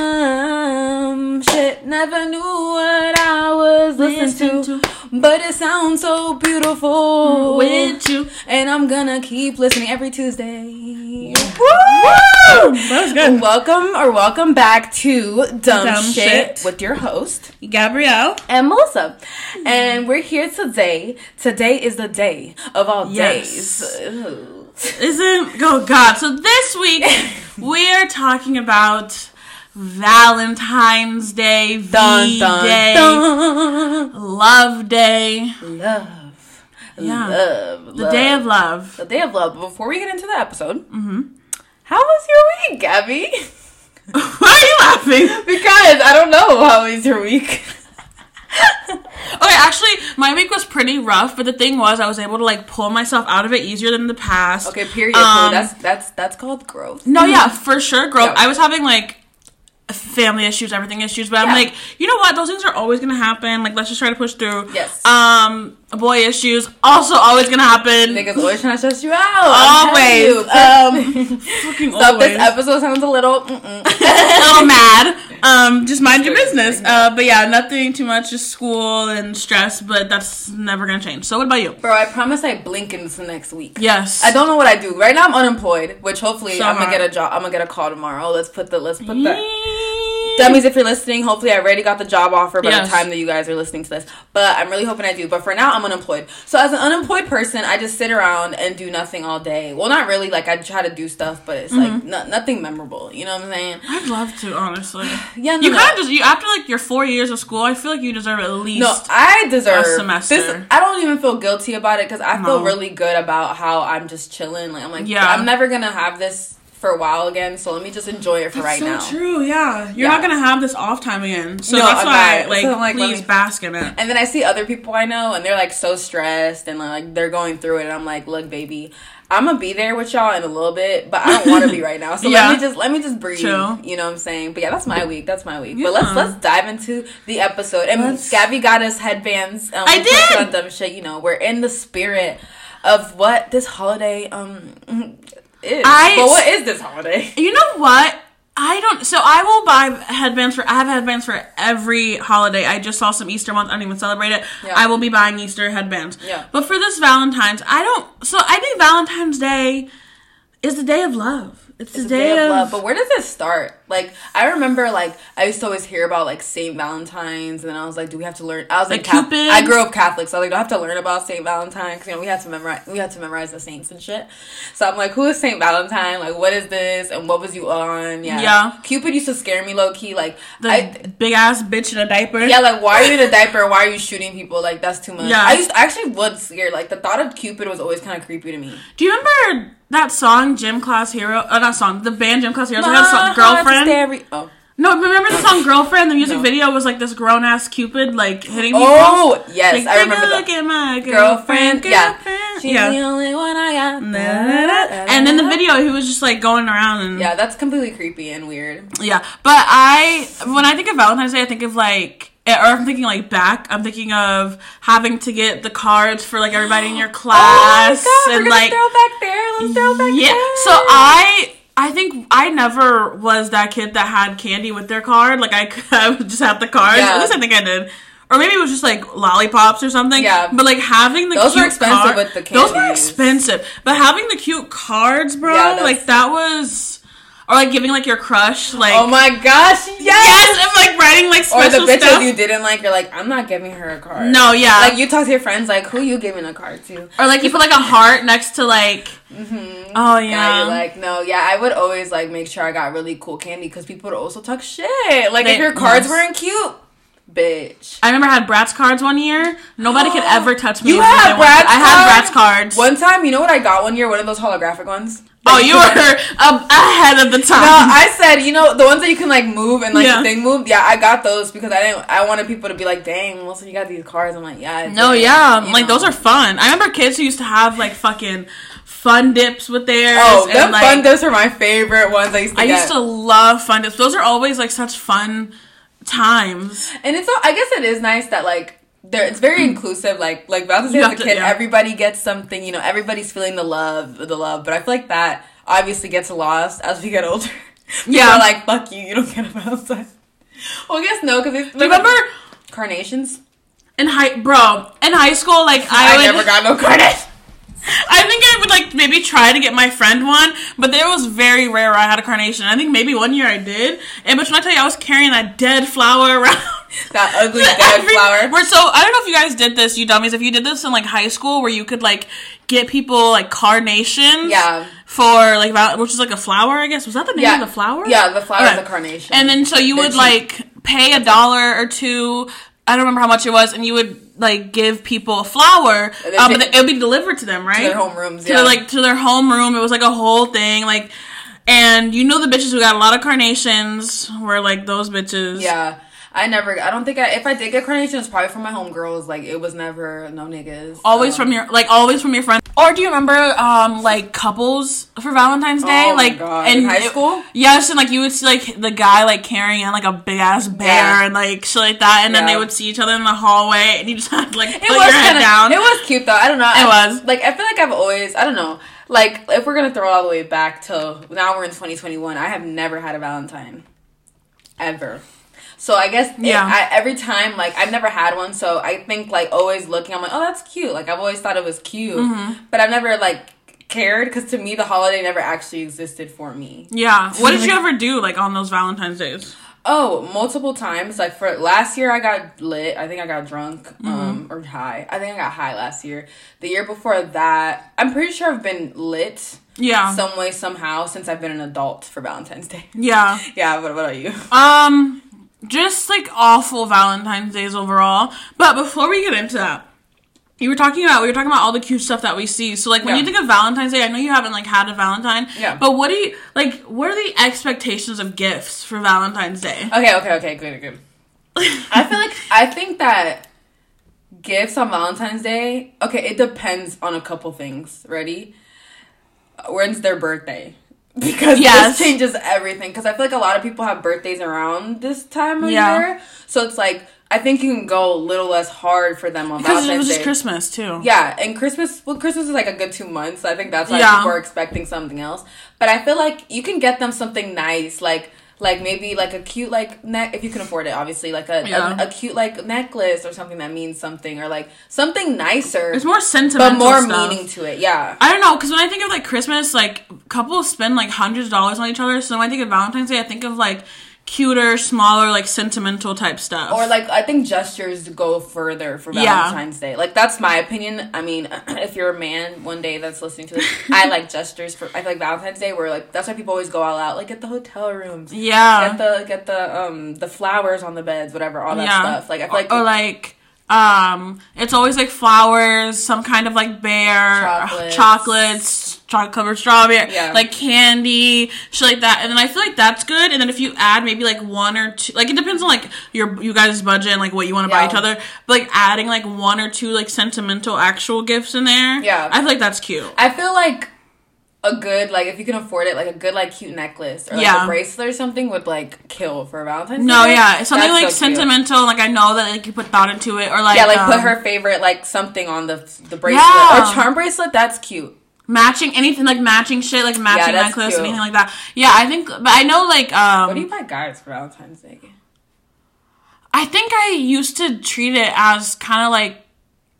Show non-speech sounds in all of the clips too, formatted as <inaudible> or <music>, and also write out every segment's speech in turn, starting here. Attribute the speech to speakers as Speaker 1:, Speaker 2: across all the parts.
Speaker 1: Dumb shit. Never knew what I was listening
Speaker 2: Listen
Speaker 1: to, but it sounds so beautiful
Speaker 2: With you.
Speaker 1: And I'm gonna keep listening every Tuesday.
Speaker 2: Woo! That was good.
Speaker 1: Welcome or welcome back to Dumb,
Speaker 2: Dumb
Speaker 1: shit,
Speaker 2: Shit.
Speaker 1: with your host
Speaker 2: Gabrielle.
Speaker 1: and Melissa. And we're here today. Today is the day of all
Speaker 2: Yes.
Speaker 1: days. Ooh.
Speaker 2: Isn't oh god. So this week <laughs> we are talking about Valentine's Day, V
Speaker 1: Dun, dun,
Speaker 2: Day,
Speaker 1: dun.
Speaker 2: Love Day,
Speaker 1: Love.
Speaker 2: Yeah.
Speaker 1: Love.
Speaker 2: the Day of Love.
Speaker 1: the day of love. Before we get into the episode, mm-hmm. how was your week, Gabby? <laughs>
Speaker 2: Why are you laughing? <laughs>
Speaker 1: because I don't know how was your week.
Speaker 2: Okay, actually, my week was pretty rough, but the thing was, I was able to like pull myself out of it easier than the past.
Speaker 1: Okay, period.
Speaker 2: Um,
Speaker 1: that's that's that's called growth.
Speaker 2: No, yeah, <laughs> for sure, growth.
Speaker 1: Yeah.
Speaker 2: I was having like family issues, everything issues, but I'm like, you know what? Those things are always gonna happen. Like, let's just try to push through.
Speaker 1: Yes.
Speaker 2: Um, boy issues also always gonna happen.
Speaker 1: Niggas always trying to stress you out.
Speaker 2: Always.
Speaker 1: you. <laughs>
Speaker 2: Um, fucking
Speaker 1: So
Speaker 2: always.
Speaker 1: this episode sounds a little, <laughs>
Speaker 2: a little mad. Um, just mind your business. Uh, but yeah, nothing too much, just school and stress. But that's never gonna change. So, what about you?
Speaker 1: bro, I promise I blink in into next week.
Speaker 2: Yes.
Speaker 1: I don't know what I do right now. I'm unemployed, which hopefully
Speaker 2: So
Speaker 1: I'm gonna get a job. I'm gonna get a call tomorrow. Let's put the let's put the dummies if you're listening. Hopefully I already got the job offer by
Speaker 2: Yes.
Speaker 1: the time that you guys are listening to this. But I'm really hoping I do. But for now, I'm unemployed. So as an unemployed person, I just sit around and do nothing all day. Well, not really. Like I try to do stuff, but it's
Speaker 2: Mm-hmm.
Speaker 1: like no, nothing memorable. You know what I'm saying?
Speaker 2: I'd love to, honestly. <sighs>
Speaker 1: Yeah, no,
Speaker 2: You
Speaker 1: no.
Speaker 2: kind of just you after like your four years of school. I feel like you deserve at least.
Speaker 1: No, I deserve
Speaker 2: a semester.
Speaker 1: This, I don't even feel guilty about it because I feel really good about how I'm just chilling. Like I'm like,
Speaker 2: Yeah.
Speaker 1: I'm never gonna have this for a while again. So let me just enjoy it for right
Speaker 2: so
Speaker 1: now.
Speaker 2: true. Yeah, you're
Speaker 1: Yeah.
Speaker 2: not gonna have this off time again. So
Speaker 1: No,
Speaker 2: that's
Speaker 1: I'm
Speaker 2: why,
Speaker 1: not.
Speaker 2: like,
Speaker 1: So, like, let
Speaker 2: please
Speaker 1: me-
Speaker 2: bask in it.
Speaker 1: And then I see other people I know, and they're like so stressed, and like they're going through it. And I'm like, look, baby, I'm gonna be there with y'all in a little bit, but I don't want to be <laughs> right now. So
Speaker 2: Yeah.
Speaker 1: let me just let me just breathe.
Speaker 2: True.
Speaker 1: You know what I'm saying? But yeah, that's my week. That's my week.
Speaker 2: Yeah.
Speaker 1: But let's let's dive into the episode. And
Speaker 2: Let's-
Speaker 1: Gabby got us headbands. Um,
Speaker 2: I
Speaker 1: we posted
Speaker 2: did!
Speaker 1: on dumb shit. You know, we're in the spirit of what this holiday um is.
Speaker 2: I-
Speaker 1: but what is this holiday? <laughs>
Speaker 2: You know what? I don't. So I will buy headbands for. I have headbands for every holiday. I just saw some Easter month. I don't even celebrate it.
Speaker 1: Yeah.
Speaker 2: I will be buying Easter headbands.
Speaker 1: Yeah.
Speaker 2: But for this Valentine's, I don't. So I think Valentine's Day is the day of love. It's,
Speaker 1: It's
Speaker 2: the
Speaker 1: a
Speaker 2: day, of,
Speaker 1: love. But where does it start? Like I remember, like I used to always hear about like Saint Valentine's, and then I was like, do we have to learn? I was like,
Speaker 2: Like Cupid?
Speaker 1: I grew up Catholic, so I was like, do I have to learn about Saint Valentine? Because you know we had to memorize, we had to memorize the saints and shit. So I'm like, who is Saint Valentine? Like, what is this? And what was you on? Yeah,
Speaker 2: Yeah.
Speaker 1: Cupid used to scare me low key. Like,
Speaker 2: the
Speaker 1: I,
Speaker 2: big ass bitch in a diaper.
Speaker 1: yeah, like why are you in a diaper? Why are you shooting people? Like that's too much.
Speaker 2: Yeah.
Speaker 1: I used I actually was scared. Like the thought of Cupid was always kind of creepy to me.
Speaker 2: Do you remember that song, Gym Class Hero? Uh, not song. The band Gym Class Heroes. They had a song, Girlfriend.
Speaker 1: Oh.
Speaker 2: No, remember the song <laughs> Girlfriend? The music
Speaker 1: No.
Speaker 2: video was like this grown ass Cupid like hitting people.
Speaker 1: Oh yes,
Speaker 2: Like,
Speaker 1: I remember
Speaker 2: a
Speaker 1: that.
Speaker 2: look at my
Speaker 1: Girlfriend,
Speaker 2: girlfriend.
Speaker 1: yeah.
Speaker 2: girlfriend.
Speaker 1: She's
Speaker 2: yeah.
Speaker 1: the only one I got.
Speaker 2: And in the video, he was just like going around and
Speaker 1: Yeah, that's completely creepy and weird.
Speaker 2: yeah. But I, when I think of Valentine's Day, I think of like, Eh, or I'm thinking like back. I'm thinking of having to get the cards for like everybody in your <gasps> oh class
Speaker 1: oh God,
Speaker 2: and
Speaker 1: we're
Speaker 2: like
Speaker 1: throw back there. Let's throw back
Speaker 2: yeah.
Speaker 1: there.
Speaker 2: So I. I think I never was that kid that had candy with their card. Like I, could- <laughs> I just have the cards.
Speaker 1: Yeah.
Speaker 2: At least I think I did. Or maybe it was just like lollipops or something.
Speaker 1: Yeah.
Speaker 2: But like having the
Speaker 1: Those were
Speaker 2: cute
Speaker 1: expensive
Speaker 2: card-
Speaker 1: with the
Speaker 2: Those were expensive. But having the cute cards, bro,
Speaker 1: Yeah,
Speaker 2: like that was or like giving like your crush like
Speaker 1: oh my gosh, yes.
Speaker 2: Yes, and like writing like
Speaker 1: Or the
Speaker 2: special
Speaker 1: bitches
Speaker 2: stuff.
Speaker 1: you didn't like, you're like, I'm not giving her a card.
Speaker 2: no, yeah.
Speaker 1: Like you talk to your friends, like, who you giving a card to?
Speaker 2: or like you put like a heart next to like
Speaker 1: Mm-hmm.
Speaker 2: Oh yeah.
Speaker 1: Like, no, yeah, I would always like make sure I got really cool candy because people would also talk shit. Like
Speaker 2: They-
Speaker 1: if your cards
Speaker 2: yes.
Speaker 1: weren't cute, bitch.
Speaker 2: I remember I had Bratz cards one year. Nobody could <gasps> ever touch me.
Speaker 1: You had Bratz
Speaker 2: I had? Bratz cards.
Speaker 1: One time, you know what I got one year? One of those holographic ones.
Speaker 2: Oh, you <laughs> were um, ahead of the time.
Speaker 1: No, I said, you know, the ones that you can like move and like
Speaker 2: Yeah.
Speaker 1: the thing moved. Yeah, I got those because I didn't. I wanted people to be like, "Dang, Wilson, you got these cards." I'm like, "Yeah." I
Speaker 2: no,
Speaker 1: did,"
Speaker 2: yeah, like
Speaker 1: know.
Speaker 2: those are fun. I remember kids who used to have like fucking fun dips with theirs.
Speaker 1: Oh,
Speaker 2: and,
Speaker 1: them
Speaker 2: like,
Speaker 1: fun dips are my favorite ones. I used to
Speaker 2: I
Speaker 1: get.
Speaker 2: used to love fun dips. Those are always like such fun times.
Speaker 1: and it's. all- I guess it is nice that like. There, it's very inclusive. Like, like Valentine's Day
Speaker 2: You
Speaker 1: as a
Speaker 2: have to-
Speaker 1: kid,
Speaker 2: yeah.
Speaker 1: everybody gets something. You know, everybody's feeling the love, the love. But I feel like that obviously gets lost as we get older. <laughs> Yeah, like fuck you, you don't get a Valentine. Well, I guess no, because
Speaker 2: you remember
Speaker 1: carnations?
Speaker 2: in high, bro, in high school, like
Speaker 1: I,
Speaker 2: I, would,
Speaker 1: never got no carnation. <laughs>
Speaker 2: I think I would like maybe try to get my friend one, but there was very rare I had a carnation. I think maybe one year I did, and but when I tell you, I was carrying that dead flower <laughs> around.
Speaker 1: That ugly dead
Speaker 2: Every-
Speaker 1: flower.
Speaker 2: We're so I don't know if you guys did this, you dummies. If you did this in like high school, where you could like get people like carnations,
Speaker 1: Yeah.
Speaker 2: for like which is like a flower, I guess. Was that the name
Speaker 1: Yeah,
Speaker 2: of the flower?
Speaker 1: Yeah, the flower
Speaker 2: Okay.
Speaker 1: is a carnation.
Speaker 2: And then so you
Speaker 1: They're
Speaker 2: would
Speaker 1: cheap.
Speaker 2: like pay a dollar or two. I don't remember how much it was, and you would like give people a flower,
Speaker 1: And
Speaker 2: um, but it would be delivered to them, right?
Speaker 1: To their homerooms,
Speaker 2: to
Speaker 1: yeah.
Speaker 2: their, like to their homeroom. It was like a whole thing, like. And you know the bitches who got a lot of carnations were like those bitches.
Speaker 1: yeah. I never. I don't think I. If I did get carnations, probably from my homegirls. Like it was never no niggas.
Speaker 2: Always
Speaker 1: Um,
Speaker 2: from your like always from your friends. Or do you remember um like couples for Valentine's Day?
Speaker 1: Oh
Speaker 2: like
Speaker 1: in high
Speaker 2: it-
Speaker 1: school?
Speaker 2: yes, and like you would see like the guy like carrying in like a big ass bear
Speaker 1: Yeah.
Speaker 2: and like shit like that, and then they would see each other in the hallway, and you just had to like
Speaker 1: It
Speaker 2: put
Speaker 1: was
Speaker 2: your head
Speaker 1: kinda,
Speaker 2: down.
Speaker 1: It was cute though. I don't know.
Speaker 2: It
Speaker 1: I-
Speaker 2: was.
Speaker 1: like I feel like I've always. I don't know. Like if we're gonna throw all the way back to now we're in 2021. I have never had a Valentine, ever. So I guess it-
Speaker 2: Yeah.
Speaker 1: I, every time like I've never had one. So I think like always looking, I'm like, oh that's cute. Like I've always thought it was cute,
Speaker 2: Mm-hmm.
Speaker 1: but I've never like cared because to me the holiday never actually existed for me.
Speaker 2: yeah. <laughs> What did you ever do like on those Valentine's days?
Speaker 1: Oh, multiple times. Like for last year, I got lit. I think I got drunk,
Speaker 2: Mm-hmm.
Speaker 1: um, or high. I think I got high last year. The year before that, I'm pretty sure I've been lit
Speaker 2: Yeah.
Speaker 1: some way somehow since I've been an adult for Valentine's Day.
Speaker 2: yeah. <laughs>
Speaker 1: yeah. What about you?
Speaker 2: Um, just like awful Valentine's days overall. But before we get into that, you were talking about we were talking about all the cute stuff that we see. So like when
Speaker 1: Yeah.
Speaker 2: you think of Valentine's Day, I know you haven't like had a Valentine.
Speaker 1: Yeah.
Speaker 2: But what do you like? What are the expectations of gifts for Valentine's Day?
Speaker 1: Okay. Okay. Okay. Good. Good. I feel like I think that gifts on Valentine's Day. Okay, it depends on a couple things. Ready? When's their birthday? <laughs> Because
Speaker 2: Yes.
Speaker 1: this changes everything. Because I feel like a lot of people have birthdays around this time of
Speaker 2: Yeah.
Speaker 1: year, so it's like I think you can go a little less hard for them on
Speaker 2: Because it was just
Speaker 1: Day.
Speaker 2: Christmas too.
Speaker 1: Yeah, and Christmas. Well, Christmas is like a good two months. So I think that's why
Speaker 2: Yeah.
Speaker 1: people are expecting something else. But I feel like you can get them something nice, like like maybe like a cute like neck if you can afford it. Obviously, like a
Speaker 2: Yeah.
Speaker 1: a, a cute like necklace or something that means something, or like something nicer,
Speaker 2: It's more sentimental,
Speaker 1: but more
Speaker 2: stuff.
Speaker 1: meaning to it. Yeah.
Speaker 2: I don't know, because when I think of like Christmas, like couples spend like hundreds of dollars on each other. So when I think of Valentine's Day, I think of like cuter, smaller, like sentimental type stuff.
Speaker 1: Or like I think gestures go further for
Speaker 2: Yeah.
Speaker 1: Valentine's Day. Like that's my opinion. I mean, <clears throat> if you're a man one day that's listening to this, <laughs> I like gestures for. I feel like Valentine's Day where like that's why people always go all out. Like at the hotel rooms,
Speaker 2: yeah,
Speaker 1: get the get the um the flowers on the beds, whatever, all that
Speaker 2: Yeah.
Speaker 1: stuff. Like I feel like
Speaker 2: or like um it's always like flowers some kind of like bear
Speaker 1: Chocolates.
Speaker 2: chocolates chocolate covered strawberry
Speaker 1: Yeah.
Speaker 2: like candy shit like that and then i feel like that's good and then if you add maybe like one or two like it depends on like your you guys budget and like what you want to buy each other but like adding like one or two like sentimental actual gifts in there
Speaker 1: Yeah.
Speaker 2: i feel like that's cute
Speaker 1: I feel like a good like if you can afford it, like a good like cute necklace or like
Speaker 2: Yeah.
Speaker 1: a bracelet or something would like kill for Valentine's Day.
Speaker 2: no
Speaker 1: Day.
Speaker 2: yeah something
Speaker 1: That's
Speaker 2: like
Speaker 1: so cute.
Speaker 2: sentimental like i know that like you put thought into it or like
Speaker 1: Yeah, like put
Speaker 2: um,
Speaker 1: her favorite like something on the the bracelet
Speaker 2: Yeah.
Speaker 1: or charm bracelet. That's cute.
Speaker 2: matching anything like matching shit like matching
Speaker 1: that's
Speaker 2: necklace
Speaker 1: cute.
Speaker 2: anything like that yeah i think but i know like um
Speaker 1: What do you buy guys for Valentine's Day?
Speaker 2: I think I used to treat it as kind of like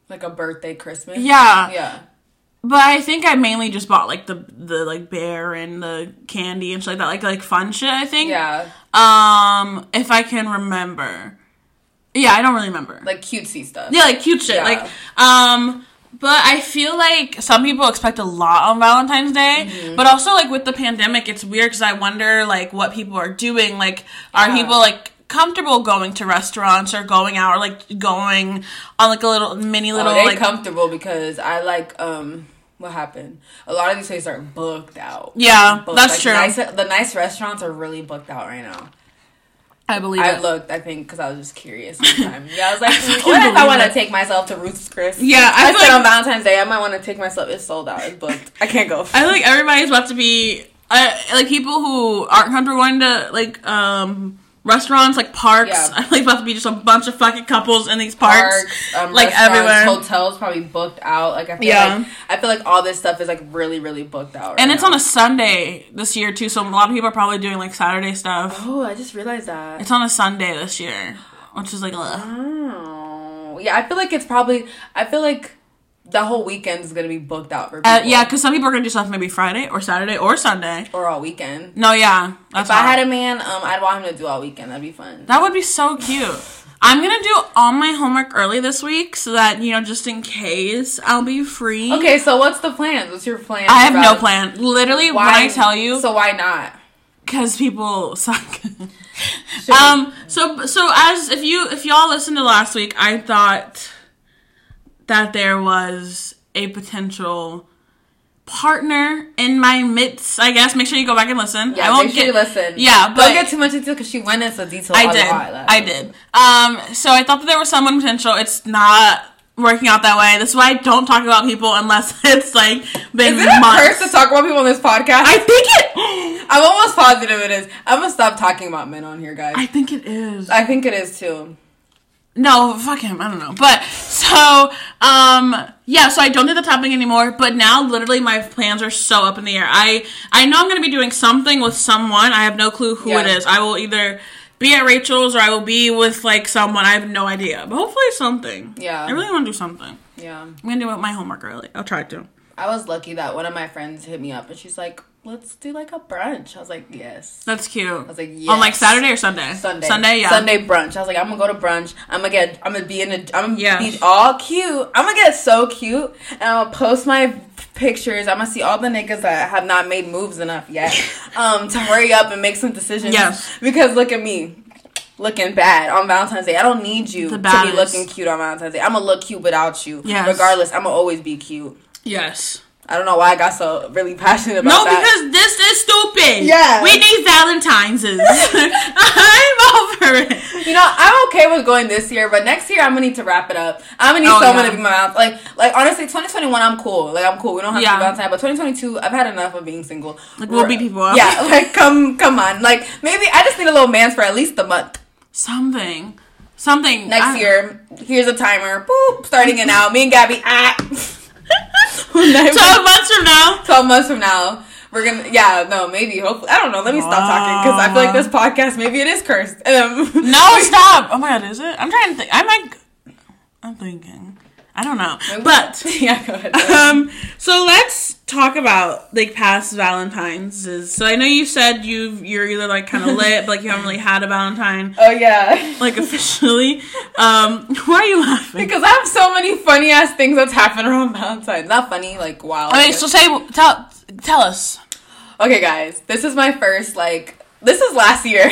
Speaker 1: Like a birthday, Christmas.
Speaker 2: yeah,
Speaker 1: Yeah.
Speaker 2: But I think I mainly just bought like the the like bear and the candy and shit like that, like like fun shit. I think.
Speaker 1: Yeah.
Speaker 2: Um, if I can remember. Yeah, I don't really remember.
Speaker 1: Like cutesy stuff.
Speaker 2: yeah, like cute shit.
Speaker 1: Yeah.
Speaker 2: Like um. But I feel like some people expect a lot on Valentine's Day,
Speaker 1: Mm-hmm.
Speaker 2: but also like with the pandemic, it's weird because I wonder like what people are doing. Like, are
Speaker 1: Yeah.
Speaker 2: people like comfortable going to restaurants or going out or like going on like a little mini little
Speaker 1: Oh, they
Speaker 2: like
Speaker 1: comfortable because I like um what happened. A lot of these places are booked out.
Speaker 2: Yeah,
Speaker 1: Booked.
Speaker 2: that's
Speaker 1: Like,
Speaker 2: true.
Speaker 1: Nice, the nice restaurants are really booked out right now.
Speaker 2: I believe
Speaker 1: I
Speaker 2: it.
Speaker 1: looked, I think, because I was just curious. One time. Yeah, I was like, <laughs>
Speaker 2: fucking
Speaker 1: what if I want to take myself to Ruth's Chris?
Speaker 2: Yeah, I
Speaker 1: I, said
Speaker 2: like-
Speaker 1: on Valentine's Day I might want to take myself. It's sold out. It's booked. I can't go.
Speaker 2: I feel like everybody's about to be uh, like people who aren't comfortable going to like um restaurants, like parks.
Speaker 1: Yeah. <laughs>
Speaker 2: I feel like about to be just a bunch of fucking couples in these parks,
Speaker 1: Parks, um,
Speaker 2: like everywhere.
Speaker 1: hotels probably booked out. Like I feel
Speaker 2: Yeah.
Speaker 1: like I feel like all this stuff is like really really booked out. Right
Speaker 2: and it's
Speaker 1: now.
Speaker 2: on a Sunday this year too, so a lot of people are probably doing like Saturday stuff.
Speaker 1: Oh, I just realized that.
Speaker 2: It's on a Sunday this year, which is like, ugh.
Speaker 1: Oh, yeah. I feel like it's probably. I feel like the whole weekend is gonna be booked out for people.
Speaker 2: Uh, yeah, because some people are gonna do stuff maybe Friday or Saturday or Sunday.
Speaker 1: or all weekend.
Speaker 2: No, yeah, that's
Speaker 1: If I had a man, um, I'd want him to do all weekend. That'd be fun.
Speaker 2: That would be so cute. I'm gonna do all my homework early this week so that you know, just in case I'll be free.
Speaker 1: Okay, so what's the plan? What's your plan?
Speaker 2: I have no plan. Literally,
Speaker 1: Why?
Speaker 2: when I tell you,
Speaker 1: So why not?
Speaker 2: because people suck. <laughs> um. So so as if you if y'all listened to last week, I thought that there was a potential partner in my midst. I guess make sure you go back and listen.
Speaker 1: Yeah,
Speaker 2: I won't
Speaker 1: make sure
Speaker 2: get
Speaker 1: you listen.
Speaker 2: Yeah, but
Speaker 1: don't get too much into it because she went into detail.
Speaker 2: I did. I did. Um, so I thought that there was someone potential. It's not working out that way. That's why I don't talk about people unless <laughs> it's like been
Speaker 1: Is it a curse to talk about people on this podcast?
Speaker 2: I think it. <gasps> <gasps>
Speaker 1: I'm almost positive it is. I'm gonna stop talking about men on here, guys.
Speaker 2: I, think it is.
Speaker 1: I think it is too.
Speaker 2: No, fuck him. I don't know. But so, um, yeah. So I don't do the topping anymore. But now, literally, my plans are so up in the air. I I know I'm gonna be doing something with someone. I have no clue who it
Speaker 1: Yeah.
Speaker 2: is. I will either be at Rachel's or I will be with like someone. I have no idea. But hopefully, something.
Speaker 1: Yeah.
Speaker 2: I really want to do something.
Speaker 1: Yeah.
Speaker 2: I'm gonna do my homework early. I'll try to.
Speaker 1: I was lucky that one of my friends hit me up and she's like, "Let's do like a brunch." I was like, "Yes."
Speaker 2: That's cute. I
Speaker 1: was like,
Speaker 2: On like. Saturday or Sunday?
Speaker 1: Sunday.
Speaker 2: Sunday, yeah.
Speaker 1: Sunday brunch. I was like, I'm gonna go to brunch. I'm gonna get. I'm gonna be in a. I'm gonna
Speaker 2: Yeah.
Speaker 1: be all cute. I'm gonna get so cute, and I'm gonna post my pictures. I'm gonna see all the niggas that have not made moves enough yet, <laughs> um, to hurry up and make some decisions.
Speaker 2: Yes.
Speaker 1: Because look at me. Looking bad on Valentine's Day. I don't need you to be looking cute on Valentine's Day. I'm gonna look cute without you.
Speaker 2: Yes.
Speaker 1: Regardless, I'm gonna always be cute.
Speaker 2: Yes.
Speaker 1: I don't know why I got so really passionate about
Speaker 2: No,
Speaker 1: that.
Speaker 2: No, because this is stupid.
Speaker 1: Yeah.
Speaker 2: We need Valentine's. <laughs> I'm over it.
Speaker 1: You know, I'm okay with going this year, but next year I'm gonna need to wrap it up. I'm gonna need
Speaker 2: Oh,
Speaker 1: someone
Speaker 2: yeah.
Speaker 1: to be my mouth. Like, like honestly, 2021 I'm cool. Like I'm cool. We don't have
Speaker 2: Yeah.
Speaker 1: to be Valentine, but 2022 I've had enough of being single.
Speaker 2: Like, we'll beat people up.
Speaker 1: Yeah, <laughs> like come, come on. Like maybe I just need a little man's for at least a month.
Speaker 2: Something. Something.
Speaker 1: Next
Speaker 2: I-
Speaker 1: year, here's a timer. Boop, starting it now. Me and Gabby. Ah. <laughs> <laughs>
Speaker 2: 12 months from now.
Speaker 1: 12 months from now. We're gonna, yeah, no, maybe, hopefully, I don't know. Let me stop talking because I feel like this podcast, maybe it is cursed. Um, <laughs>
Speaker 2: No, <laughs> stop. Oh my god, is it? I'm trying to think. I'm like, I'm thinking. I don't know. But, <laughs>
Speaker 1: yeah, go ahead.
Speaker 2: um, so let's talk about like past Valentine's. So I know you said you you're either like kind of <laughs> lit, but like you haven't really had a Valentine
Speaker 1: oh yeah. <laughs>
Speaker 2: like officially. Um, why are you laughing?
Speaker 1: Because I have so many funny ass things that's happened around Valentine's. Not funny, like wow.
Speaker 2: Okay, so say tell tell us.
Speaker 1: okay, guys, this is my first like. This is last year,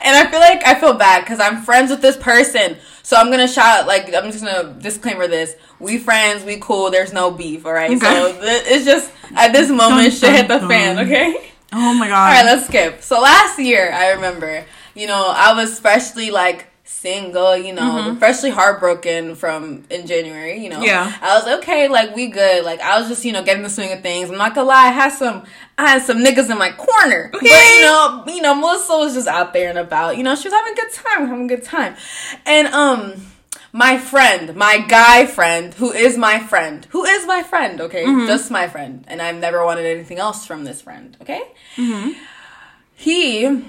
Speaker 1: and I feel like I feel bad because I'm friends with this person. So I'm gonna shout like I'm just gonna disclaimer this: we friends, we cool. There's no beef, all right. So th- it's just at this moment, shit hit the fan. Okay.
Speaker 2: Oh my god.
Speaker 1: All right, let's skip. So last year, I remember, you know, I was freshly like single, you know, freshly heartbroken from in January, you know.
Speaker 2: Yeah.
Speaker 1: I was okay, like we good. Like I was just, you know, getting the swing of things. I'm not gonna lie, I had some I had some niggas in my corner. But
Speaker 2: Okay.
Speaker 1: you know, you know, Melissa was just out there and about. You know, she was having a good time, having a good time. And um my friend, my guy friend, who is my friend, who is my friend, okay? Just my friend. And I've never wanted anything else from this friend, okay? He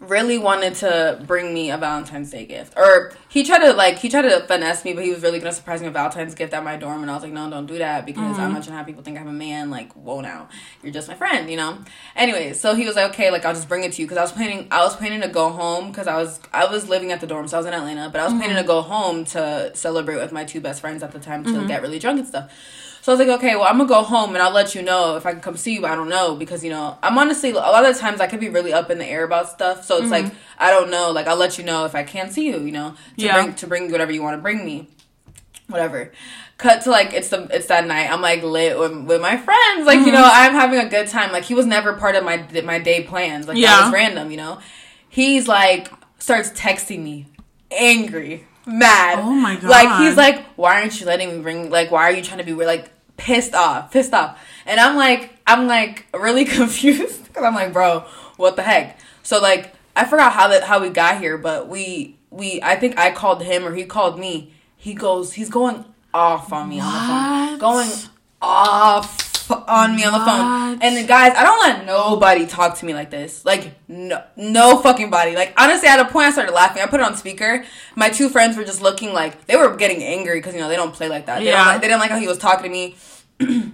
Speaker 1: really wanted to bring me a Valentine's Day gift. Or he tried to like he tried to finesse me, but he was really gonna surprise me with a Valentine's gift at my dorm and I was like, No, don't do that because I'm mm-hmm. not trying to have people think I'm a man, like, whoa now. You're just my friend, you know? Anyway, so he was like, Okay, like I'll just bring it to you because I was planning I was planning to go home because I was I was living at the dorm, so I was in Atlanta, but I was planning mm-hmm. to go home to celebrate with my two best friends at the time to mm-hmm. get really drunk and stuff. So I was like, okay, well, I'm gonna go home and I'll let you know if I can come see you. I don't know because you know I'm honestly a lot of the times I could be really up in the air about stuff. So it's like mm-hmm. I don't know. Like I'll let you know if I can see you. You know, to
Speaker 2: Yeah.
Speaker 1: bring to bring whatever you want to bring me, whatever. Cut to like it's the it's that night. I'm like lit with, with my friends. Like you know mm-hmm. I'm having a good time. Like he was never part of my my day plans. Like
Speaker 2: Yeah.
Speaker 1: that was random. You know, he's like starts texting me, angry, mad.
Speaker 2: Oh my god!
Speaker 1: Like he's like, why aren't you letting me bring? Like why are you trying to be weird? Like pissed off, pissed off. And I'm like, I'm like really <laughs> confused because I'm like, bro, what the heck? So like, I forgot how that how we got here, but we we I think I called him or he called me. He goes, he's going off on me on the phone, going off on me on the phone. And guys, I don't let nobody talk to me like this. Like no, no fucking body. Like honestly, at a point I started laughing. I put it on speaker. My two friends were just looking like they were getting angry because you know they don't play like that. They,
Speaker 2: Yeah.
Speaker 1: like, they didn't like how he was talking to me. <clears throat>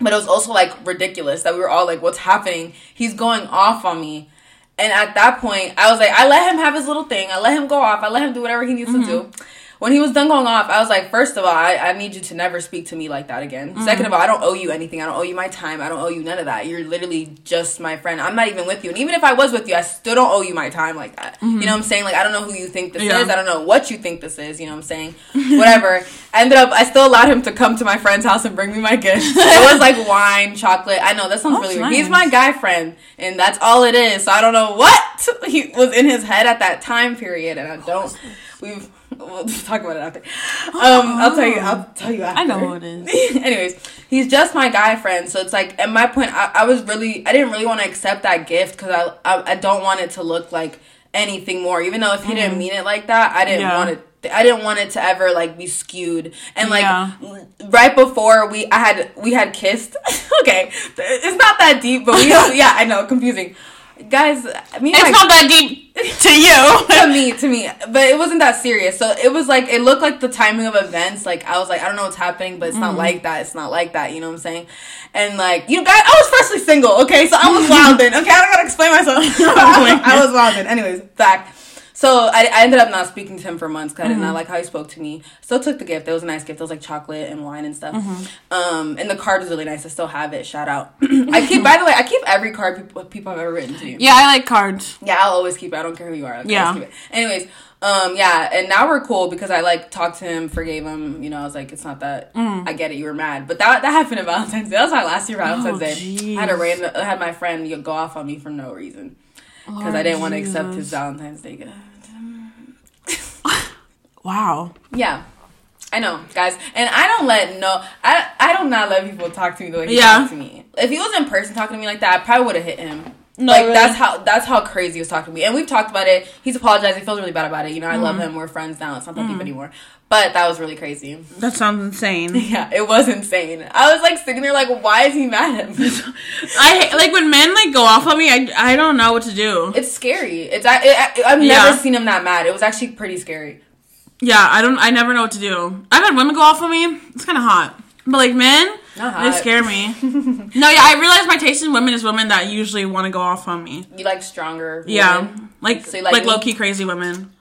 Speaker 1: but it was also like ridiculous that we were all like, "What's happening?" He's going off on me. And at that point, I was like, I let him have his little thing. I let him go off. I let him do whatever he needs to mm-hmm. do. When he was done going off, I was like, first of all, I, I need you to never speak to me like that again. Mm-hmm. Second of all, I don't owe you anything. I don't owe you my time. I don't owe you none of that. You're literally just my friend. I'm not even with you. And even if I was with you, I still don't owe you my time like that. You mm-hmm. know what I'm saying? Like, I don't know who you think this
Speaker 2: Yeah.
Speaker 1: is. I don't know what you think this is. You know what I'm saying? <laughs> Whatever. I ended up, I still allowed him to come to my friend's house and bring me my gifts. <laughs> it was like wine, chocolate. I know that sounds
Speaker 2: That's
Speaker 1: really weird. He's my guy friend, and that's all it is. So I don't know what <laughs> he was in his head at that time period, and I don't. We've we'll talk about it after. Um, I'll tell you. I'll tell you after.
Speaker 2: I know who it is. <laughs>
Speaker 1: Anyways, he's just my guy friend, so it's like at my point, I, I was really, I didn't really want to accept that gift because I, I, I don't want it to look like anything more. Even though if he didn't mean it like that, I didn't
Speaker 2: Mm-hmm. Yeah.
Speaker 1: want it. I didn't want it to ever like be skewed and like
Speaker 2: Yeah.
Speaker 1: right before we I had we had kissed. <laughs> okay, it's not that deep, but we <laughs> yeah I know confusing, guys. Me
Speaker 2: It's
Speaker 1: my-
Speaker 2: not that deep to <laughs> you.
Speaker 1: to me, to me, but it wasn't that serious. So it was like it looked like the timing of events. Like I was like, I don't know what's happening, but it's not mm-hmm. like that. It's not like that. You know what I'm saying? And like you guys, I was freshly single. Okay, so I was <laughs> wilding. Okay, I don't gotta explain myself. <laughs> Oh I was wilding. Anyways, back. So I, I ended up not speaking to him for months because I did not like how he spoke to me. Still took the gift. It was a nice gift. It was like chocolate and wine and stuff. Um, and the card was really nice. I still have it. Shout out. <clears throat> I keep. By the way, I keep every card people, people have ever written to me.
Speaker 2: Yeah, I like cards.
Speaker 1: Yeah, I'll always keep it. I don't care who you are. Like,
Speaker 2: Yeah.
Speaker 1: I'll keep it. Anyways, um, yeah, and now we're cool because I like talked to him, forgave him. You know, I was like, it's not that. I get it. You were mad, but that that happened at Valentine's Day. That was my last year Valentine's
Speaker 2: Oh,
Speaker 1: Day. I had a random. I had my friend go off on me for no reason because I didn't want to accept his Valentine's Day gift. <laughs>
Speaker 2: Wow.
Speaker 1: Yeah. I know, guys, and I don't let no, I I do not let people talk to me the way he
Speaker 2: Yeah.
Speaker 1: talks to me. If he was in person talking to me like that, I probably would have hit him.
Speaker 2: No,
Speaker 1: like
Speaker 2: really?
Speaker 1: that's how that's how crazy he was talking to me, and we've talked about it. He's apologized. He feels really bad about it. You know, I love
Speaker 2: Mm-hmm.
Speaker 1: him. We're friends now. It's not that deep anymore. But that was really crazy.
Speaker 2: That sounds insane. <laughs>
Speaker 1: Yeah, it was insane. I was like sitting there like, why is he mad at me? <laughs>
Speaker 2: I like when men like go off on me. I, I don't know what to do.
Speaker 1: it's scary. It's I, I I've
Speaker 2: Yeah.
Speaker 1: never seen him that mad. It was actually pretty scary.
Speaker 2: Yeah, I don't. I never know what to do. I've had women go off on me. It's kind of hot, but like men, they scare me. <laughs> no, yeah, I realize my taste in women is women that usually want to go off on me.
Speaker 1: You like stronger.
Speaker 2: Yeah,
Speaker 1: women?
Speaker 2: like
Speaker 1: So
Speaker 2: like,
Speaker 1: like
Speaker 2: low key crazy women.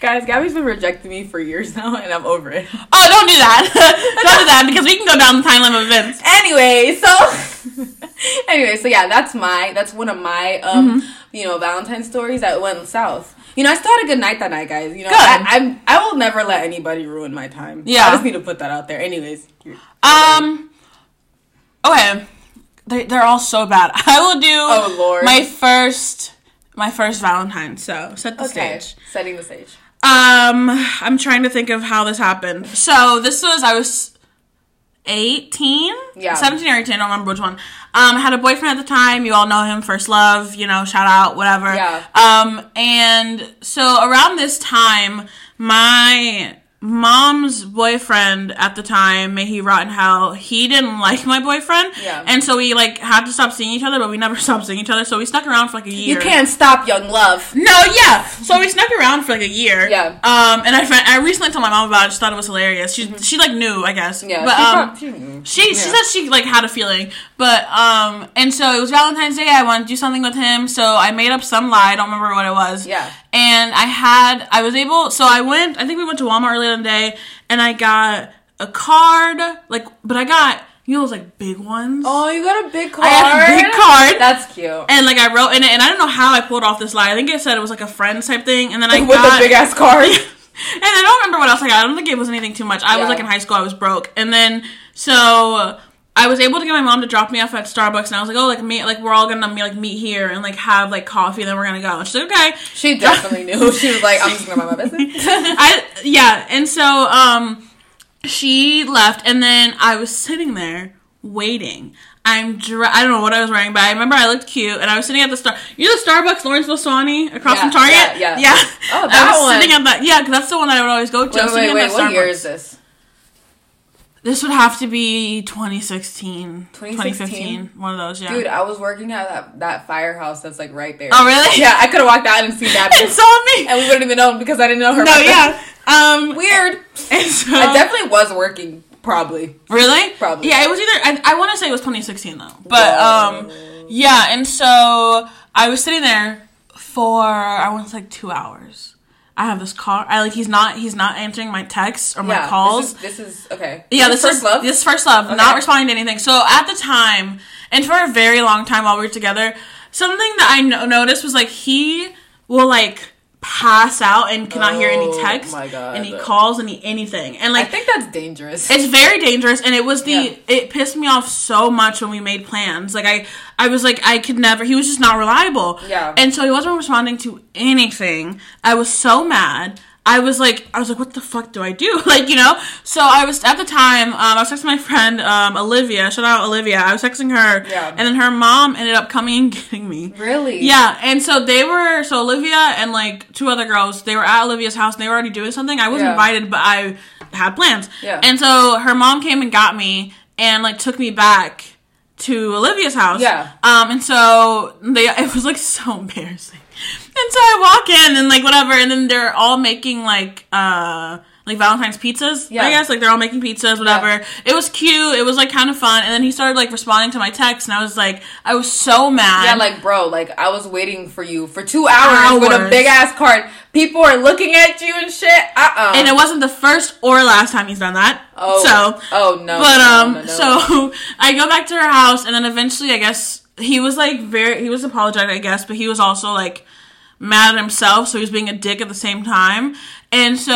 Speaker 1: Guys, Gabby's been rejecting me for years now, and I'm over it.
Speaker 2: Oh, don't do that. <laughs> don't do that because we can go down the timeline of events.
Speaker 1: anyway, so <laughs> anyway, so yeah, that's my that's one of my um
Speaker 2: Mm-hmm.
Speaker 1: you know Valentine stories that went south. You know, I still had a good night that night, guys. You know,
Speaker 2: Good.
Speaker 1: I, I'm I will never let anybody ruin my time.
Speaker 2: Yeah.
Speaker 1: I just need to put that out there. Anyways, you're-
Speaker 2: Um. Okay, they they're all so bad. <laughs> I will do.
Speaker 1: Oh, Lord.
Speaker 2: My first my first Valentine. So set the
Speaker 1: okay,
Speaker 2: stage.
Speaker 1: setting the stage.
Speaker 2: Um, I'm trying to think of how this happened. So this was I was 18,
Speaker 1: Yeah.
Speaker 2: 17 or 18. I don't remember which one. Um, I had a boyfriend at the time. You all know him, first love. You know, shout out, whatever.
Speaker 1: Yeah.
Speaker 2: Um, and so around this time, my mom's boyfriend at the time, may he rot in hell, he didn't like my boyfriend.
Speaker 1: Yeah.
Speaker 2: And so we like had to stop seeing each other, but we never <laughs> stopped seeing each other. So we stuck around for like a year.
Speaker 1: You can't stop young love.
Speaker 2: No, yeah. So we snuck around for like a year.
Speaker 1: Yeah.
Speaker 2: Um, and I I recently told my mom about it. She thought it was hilarious. She she like knew, I guess.
Speaker 1: Mm-hmm. Yeah,
Speaker 2: But
Speaker 1: she
Speaker 2: um,
Speaker 1: she
Speaker 2: she she
Speaker 1: Yeah.
Speaker 2: said she like had a feeling, but um, and so it was Valentine's Day. I wanted to do something with him, so I made up some lie. I don't remember what it was.
Speaker 1: Yeah.
Speaker 2: And I had I was able. So I went. I think we went to Walmart earlier in the day, and I got a card. Like, but I got you know those like big ones.
Speaker 1: Oh, you got a big card.
Speaker 2: I got a big card.
Speaker 1: That's cute.
Speaker 2: and like I wrote in it, and I don't know how I pulled off this lie. I think it said it was like a friends type thing, and then I <laughs>
Speaker 1: With
Speaker 2: got
Speaker 1: a big ass card. <laughs>
Speaker 2: and I don't remember what else I got. I don't think it was anything too much. I was like in high school. I was broke, and then so I was able to get my mom to drop me off at Starbucks, and I was like, oh, like me, like we're all gonna like meet here and like have like coffee, and then we're gonna go. And she's like, okay.
Speaker 1: She <laughs> definitely knew. She was like, I'm just gonna mind my business. <laughs>
Speaker 2: I yeah, and so um, she left, and then I was sitting there waiting. I'm dre- I don't know what I was wearing, but I remember I looked cute and I was sitting at the star. You know the Starbucks Lawrenceville Suwanee across
Speaker 1: Yeah,
Speaker 2: from Target.
Speaker 1: yeah, yeah.
Speaker 2: yeah.
Speaker 1: Oh, <laughs>
Speaker 2: I
Speaker 1: that
Speaker 2: was
Speaker 1: one.
Speaker 2: sitting at that. Yeah, 'cause that's the one that I would always go to. I
Speaker 1: Wait, wait, wait. What year is this?
Speaker 2: This would have to be 2016,
Speaker 1: 2016?
Speaker 2: 2015, one of those. Yeah.
Speaker 1: Dude, I was working at that, that firehouse that's like right there.
Speaker 2: oh really?
Speaker 1: Yeah, I could have walked out and seen that, <laughs>
Speaker 2: and saw me.
Speaker 1: and we wouldn't even known because I didn't know her.
Speaker 2: no, yeah. Um,
Speaker 1: Weird.
Speaker 2: and so,
Speaker 1: I definitely was working, probably.
Speaker 2: Really?
Speaker 1: Probably.
Speaker 2: Yeah, it was either. I, I want to say it was 2016 though, but
Speaker 1: Whoa.
Speaker 2: um, yeah. And so I was sitting there for I want to say like two hours. I have this car. I like he's not he's not answering my texts or my
Speaker 1: yeah,
Speaker 2: calls.
Speaker 1: This is, this is okay.
Speaker 2: yeah,
Speaker 1: this,
Speaker 2: this,
Speaker 1: is love.
Speaker 2: this is first love.
Speaker 1: Okay.
Speaker 2: Not responding to anything. So at the time, and for a very long time while we were together, something that I no- noticed was like he will like pass out and cannot hear any
Speaker 1: Oh,
Speaker 2: text,
Speaker 1: my God.
Speaker 2: and he calls any anything, and like I
Speaker 1: think that's dangerous.
Speaker 2: it's very dangerous, and it was the
Speaker 1: Yeah.
Speaker 2: it pissed me off so much when we made plans. Like I, I was like I could never. He was just not reliable.
Speaker 1: Yeah.
Speaker 2: and so he wasn't responding to anything. I was so mad. I was like, I was like, what the fuck do I do? <laughs> Like, you know. So I was at the time. Um, I was texting my friend um, Olivia. Shout out Olivia. I was texting her,
Speaker 1: Yeah.
Speaker 2: and then her mom ended up coming and <laughs> getting me.
Speaker 1: really?
Speaker 2: Yeah, and so they were so Olivia and like two other girls. They were at Olivia's house and they were already doing something. I wasn't
Speaker 1: Yeah.
Speaker 2: invited, but I had plans.
Speaker 1: Yeah.
Speaker 2: And so her mom came and got me and like took me back to Olivia's house.
Speaker 1: Yeah.
Speaker 2: Um, and so they it was like so <laughs> embarrassing. And so I walk in and like whatever, and then they're all making like uh like Valentine's pizzas.
Speaker 1: Yeah.
Speaker 2: I guess like they're all making pizzas, whatever. It was cute. It was like kind of fun. And then he started like responding to my text, and I was like, I was so mad.
Speaker 1: Yeah, like bro, like I was waiting for you for two hours, with a big ass card. People are looking at you and shit. Uh uh
Speaker 2: and it wasn't the first or last time he's done that.
Speaker 1: Oh,
Speaker 2: so
Speaker 1: oh no.
Speaker 2: But
Speaker 1: no,
Speaker 2: um,
Speaker 1: no, no.
Speaker 2: so <laughs> I go back to her house, and then eventually, I guess he was like very, he was apologetic, I guess, but he was also like mad at himself, so he was being a dick at the same time, and so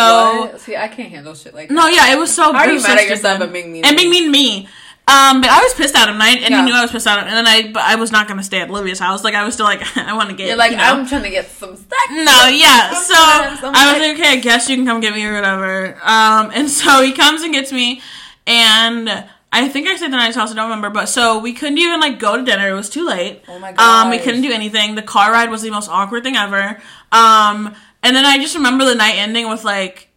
Speaker 1: What? see, I can't handle shit like that.
Speaker 2: no, yeah, it was so.
Speaker 1: How are you mad at yourself and being mean?
Speaker 2: and being
Speaker 1: me?
Speaker 2: mean to me? Um, but I was pissed at him, right? And
Speaker 1: Yeah.
Speaker 2: he knew I was pissed at him, and then I, but I was not gonna stay at Olivia's house. Like I was still like, <laughs> I want to get.
Speaker 1: You're like
Speaker 2: you know.
Speaker 1: I'm trying to get some sex.
Speaker 2: No, yeah. So
Speaker 1: I'm
Speaker 2: was
Speaker 1: like-
Speaker 2: like, okay, I guess you can come get me or whatever. Um, and so he comes and gets me, and I think I stayed the night house. I don't remember, but so we couldn't even like go to dinner. It was too late.
Speaker 1: Oh my
Speaker 2: Um, we couldn't do anything. The car ride was the most awkward thing ever. Um, and then I just remember the night ending with like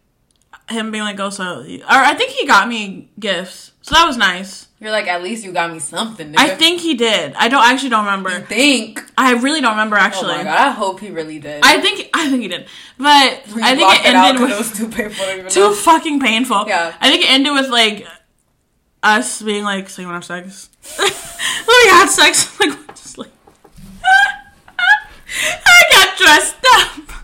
Speaker 2: him being like, "Go so," or I think he got me gifts, so that was nice.
Speaker 1: You're like at least you got me something. Nigga.
Speaker 2: I think he did. I don't I actually don't remember.
Speaker 1: think.
Speaker 2: I really don't remember actually.
Speaker 1: Oh my god, I hope he really did.
Speaker 2: I think I think he did, but
Speaker 1: You
Speaker 2: I think it ended
Speaker 1: 'cause
Speaker 2: with
Speaker 1: it was too painful
Speaker 2: too fucking painful.
Speaker 1: Yeah.
Speaker 2: I think it ended with like us being like, "So you want to have sex?" <laughs> we had sex. <laughs> Like just like <laughs> I got dressed up.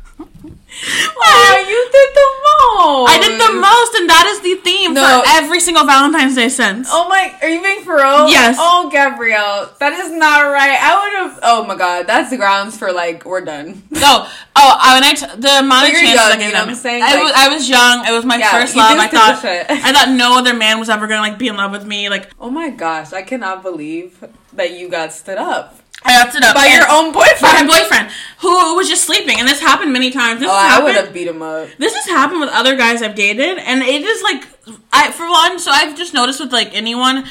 Speaker 1: Oh, you did the most.
Speaker 2: I did the most, and that is the theme
Speaker 1: No.
Speaker 2: for every single Valentine's Day since.
Speaker 1: Oh my, are you being for real?
Speaker 2: Yes.
Speaker 1: Oh, Gabrielle, that is not right. I would have. Oh my god, that's the grounds for like we're done. <laughs>
Speaker 2: No, oh, I, when I t- the amount of chances
Speaker 1: young,
Speaker 2: I gave
Speaker 1: you know
Speaker 2: them.
Speaker 1: what I'm saying?
Speaker 2: I,
Speaker 1: Like-
Speaker 2: was, I was young. It was my
Speaker 1: Yeah,
Speaker 2: first love. I thought. <laughs> I thought no other man was ever gonna like be in love with me. Like
Speaker 1: Oh my gosh, I cannot believe that you got stood up
Speaker 2: I got it up
Speaker 1: by
Speaker 2: and-
Speaker 1: your own
Speaker 2: by my
Speaker 1: boyfriend.
Speaker 2: boyfriend who was just sleeping, and this happened many times. This
Speaker 1: Oh, I would have beat him up.
Speaker 2: This has happened with other guys I've dated, and it is like, I for one, so I've just noticed with like anyone,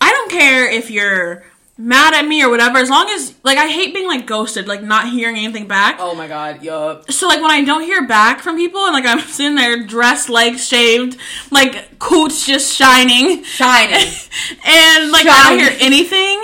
Speaker 2: I don't care if you're mad at me or whatever, as long as like I hate being like ghosted, like not hearing anything back.
Speaker 1: Oh my god, yup.
Speaker 2: So like when I don't hear back from people and like I'm <laughs> sitting there dressed, legs shaved, like coots just shining,
Speaker 1: Shining. <laughs>
Speaker 2: and like I don't hear anything,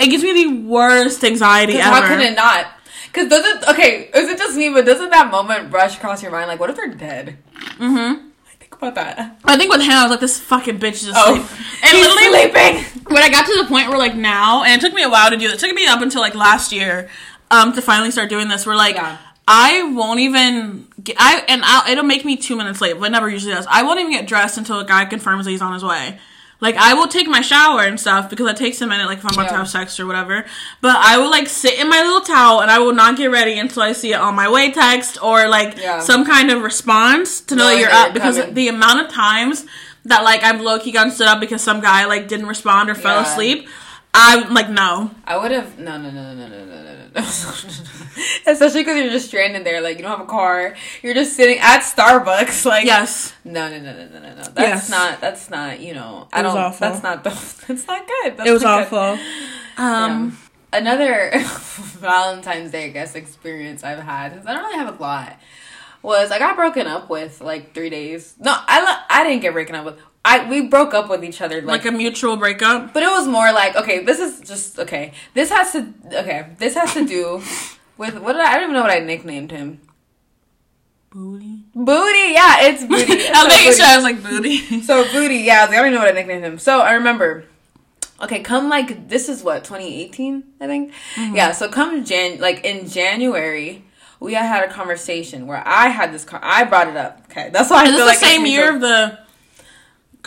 Speaker 2: it gives me the worst anxiety ever.
Speaker 1: How can it not? Because doesn't okay? Is it just me? But doesn't that moment rush across your mind? Like, what if they're dead?
Speaker 2: mm-hmm.
Speaker 1: Think about that.
Speaker 2: I think with him, I was like, this fucking bitch is asleep.
Speaker 1: Oh, <laughs>
Speaker 2: and
Speaker 1: he's
Speaker 2: literally,
Speaker 1: sleeping.
Speaker 2: when I got to the point where like now, and it took me a while to do this. It took me up until like last year, um, to finally start doing this. Where like
Speaker 1: Yeah.
Speaker 2: I won't even get, I and I'll, it'll make me two minutes late, but it never usually does. I won't even get dressed until a guy confirms that he's on his way. Like I will take my shower and stuff because it takes a minute, like if I'm about
Speaker 1: yeah.
Speaker 2: to have sex or whatever. But I will like sit in my little towel and I will not get ready until I see it on my way text or like
Speaker 1: yeah.
Speaker 2: some kind of response to know no,
Speaker 1: that
Speaker 2: you're up because
Speaker 1: coming.
Speaker 2: the amount of times that like I've low key gone stood up because some guy like didn't respond or fell
Speaker 1: yeah.
Speaker 2: asleep. I'm like no.
Speaker 1: I would have no no no no no no no <laughs> Especially because you're just stranded there, like you don't have a car. You're just sitting at Starbucks, <laughs> like
Speaker 2: Yes.
Speaker 1: No no no no no no no. That's
Speaker 2: Yes.
Speaker 1: not. That's not. You know. I
Speaker 2: It was
Speaker 1: don't.
Speaker 2: awful.
Speaker 1: That's not. <laughs> That's not good. That's
Speaker 2: It was
Speaker 1: not good.
Speaker 2: awful. Um,
Speaker 1: Another Valentine's Day, I guess, experience I've had. 'cause I don't really have a lot. Was I got broken up with like three days? No, I I didn't get broken up with. I we broke up with each other
Speaker 2: like a mutual breakup.
Speaker 1: but it was more like, okay, this is just okay. This has to okay. This has to do with what did I, I don't even know what I nicknamed him.
Speaker 2: Booty.
Speaker 1: Booty, yeah, it's <laughs> booty.
Speaker 2: I was
Speaker 1: So
Speaker 2: making
Speaker 1: booty.
Speaker 2: sure I was like booty. <laughs>
Speaker 1: So booty, yeah. I don't even know what I nicknamed him. So I remember. Okay, come like this is what 2018, I think.
Speaker 2: Mm-hmm.
Speaker 1: Yeah. So come Jan, like in January, we had had a conversation where I had this. Con- I brought it up. Okay, that's why I
Speaker 2: Is
Speaker 1: feel
Speaker 2: this
Speaker 1: like
Speaker 2: the same year of the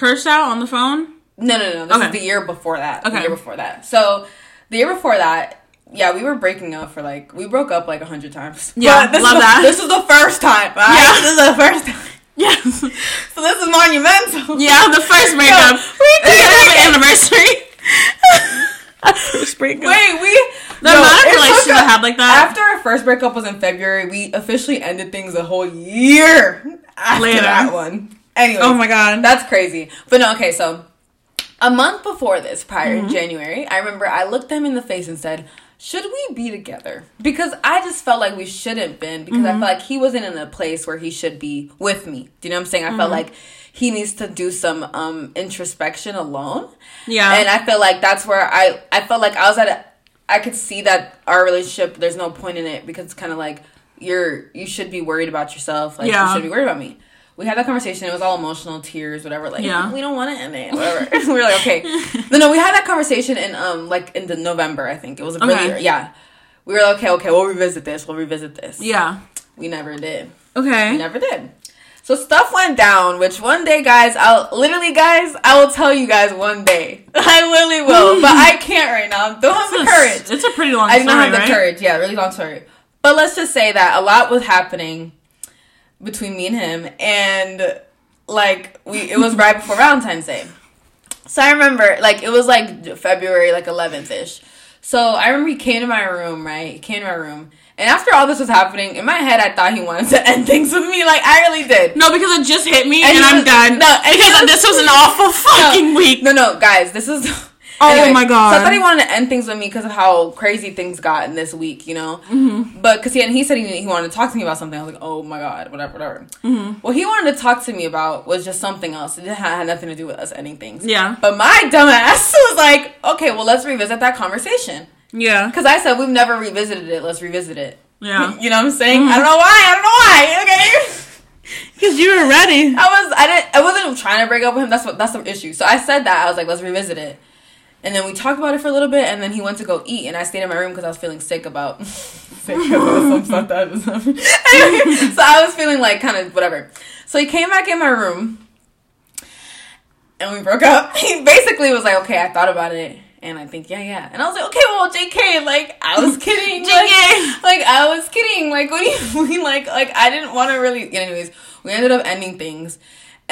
Speaker 2: out on the phone?
Speaker 1: No, no, no. This
Speaker 2: Okay.
Speaker 1: is the year before that.
Speaker 2: Okay.
Speaker 1: The year before that. So the year before that, yeah, we were breaking up for like we broke up like a hundred times.
Speaker 2: Yeah,
Speaker 1: But this
Speaker 2: love
Speaker 1: is the,
Speaker 2: that.
Speaker 1: This is the first time. right?
Speaker 2: Yeah.
Speaker 1: this is the first time.
Speaker 2: Yes. <laughs>
Speaker 1: So this is monumental.
Speaker 2: Yeah, the first <laughs> breakup.
Speaker 1: we
Speaker 2: we
Speaker 1: did
Speaker 2: have an anniversary. <laughs> first breakup.
Speaker 1: Wait, we
Speaker 2: the
Speaker 1: no,
Speaker 2: amount of relationships I had like that.
Speaker 1: After our first breakup was in February, we officially ended things a whole year after
Speaker 2: Later.
Speaker 1: that one. Anyway,
Speaker 2: oh my god.
Speaker 1: That's crazy. But no, okay, so a month before this, prior
Speaker 2: Mm-hmm.
Speaker 1: January, I remember I looked them in the face and said, should we be together? Because I just felt like we shouldn't been because
Speaker 2: Mm-hmm.
Speaker 1: I felt like he wasn't in a place where he should be with me. Do you know what I'm saying? I felt
Speaker 2: Mm-hmm.
Speaker 1: like he needs to do some um introspection alone.
Speaker 2: yeah.
Speaker 1: And I feel like that's where I I felt like I was at a, I could see that our relationship there's no point in it because it's kind of like you're you should be worried about yourself like
Speaker 2: Yeah.
Speaker 1: you should be worried about me. We had that conversation. It was all emotional, tears, whatever. Like
Speaker 2: Yeah.
Speaker 1: we don't want to end it, <laughs> whatever. <laughs> we were like, okay. No, no, we had that conversation in um like in the November. I think it was really
Speaker 2: Okay.
Speaker 1: yeah. We were like, okay, okay, we'll revisit this. We'll revisit this.
Speaker 2: yeah.
Speaker 1: We never did.
Speaker 2: Okay.
Speaker 1: We never did. So stuff went down, which one day, guys, I'll literally, guys, I will tell you guys one day. <laughs> I literally will, but I can't right now. I don't have the courage.
Speaker 2: It's a pretty long story.
Speaker 1: I
Speaker 2: story,
Speaker 1: do not have the courage. Yeah, really long story. But let's just say that a lot was happening between me and him, and like we, it was right before Valentine's Day. So I remember, like, it was like February, like 11th ish. So I remember he came to my room, right? He came to my room. And after all this was happening, in my head, I thought he wanted to <laughs> end things with me. Like, I really did.
Speaker 2: No, because it just hit me
Speaker 1: And
Speaker 2: and, I'm
Speaker 1: was-
Speaker 2: done.
Speaker 1: no,
Speaker 2: because
Speaker 1: was-
Speaker 2: this was an awful <laughs> fucking week.
Speaker 1: No, no, guys, this is.
Speaker 2: Oh my God.
Speaker 1: So I thought he wanted to end things with me because of how crazy things got in this week, you know. Mm-hmm. But because he and he said he, he wanted to talk to me about something, I was like, oh my god, whatever, whatever. Mm-hmm. What he wanted to talk to me about was just something else. It had, nothing to do with us ending things.
Speaker 2: Yeah.
Speaker 1: But my dumbass <laughs> was like, okay, well, let's revisit that conversation.
Speaker 2: Yeah.
Speaker 1: Because I said we've never revisited it. Let's revisit it.
Speaker 2: Yeah. <laughs>
Speaker 1: You know what I'm saying? I don't know why. I don't know why. <laughs> Okay.
Speaker 2: Because you were ready.
Speaker 1: I was I didn't I wasn't trying to break up with him. That's what that's the issue. So I said that I was like, let's revisit it. And then we talked about it for a little bit, and then he went to go eat, and I stayed in my room because I was feeling sick about <laughs> sick about some stuff that was. Anyway, <laughs> so I was feeling like kind of whatever. So he came back in my room, and we broke up. <laughs> He basically was like, "Okay, I thought about it." And I think, yeah, yeah. And I was like, okay, well, JK, like, I was kidding.
Speaker 2: JK.
Speaker 1: like, I was kidding. Like, what do you mean? Like, like, I didn't want to really. Get anyways, we ended up ending things.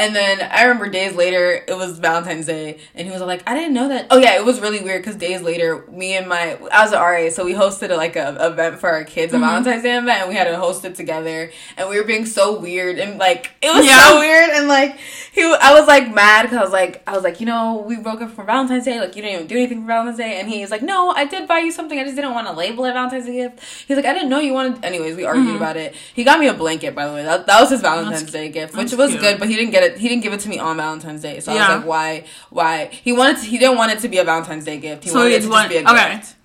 Speaker 1: And then I remember days later, it was Valentine's Day, and he was like, "I didn't know that." Oh yeah, it was really weird because days later, me and my I was an RA, so we hosted a, like a event for our kids, a mm-hmm. Valentine's Day event, and we had to host it together, and we were being so weird and like it was
Speaker 2: Yeah.
Speaker 1: so weird, and like he, I was like mad because I was like, I was like, you know, we broke up for Valentine's Day, like you didn't even do anything for Valentine's Day, and he's like, no, I did buy you something, I just didn't want to label it Valentine's Day gift. He's like, I didn't know you wanted. Anyways, we argued mm-hmm. about it. He got me a blanket, by the way. That, that was his Valentine's
Speaker 2: That's-
Speaker 1: Day gift, which was
Speaker 2: cute.
Speaker 1: good, but he didn't get it. He didn't give it to me on Valentine's Day, so I was like, why? Why? He wanted. To, he didn't want it to be a Valentine's Day gift. He
Speaker 2: So
Speaker 1: wanted it to
Speaker 2: want-
Speaker 1: be a
Speaker 2: okay.
Speaker 1: gift.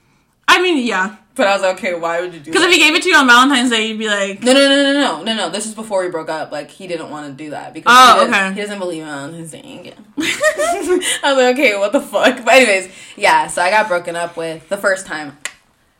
Speaker 2: I mean, yeah.
Speaker 1: But I was like, okay, why would you do?
Speaker 2: Because if he gave it to you on Valentine's Day, you'd be like,
Speaker 1: No, no, no, no, no, no, no. This is before we broke up. Like he didn't want to do that because
Speaker 2: Oh,
Speaker 1: he, doesn't,
Speaker 2: okay.
Speaker 1: he doesn't believe in Valentine's Day again. <laughs> I was like, okay, what the fuck? But anyways, yeah. So I got broken up with the first time.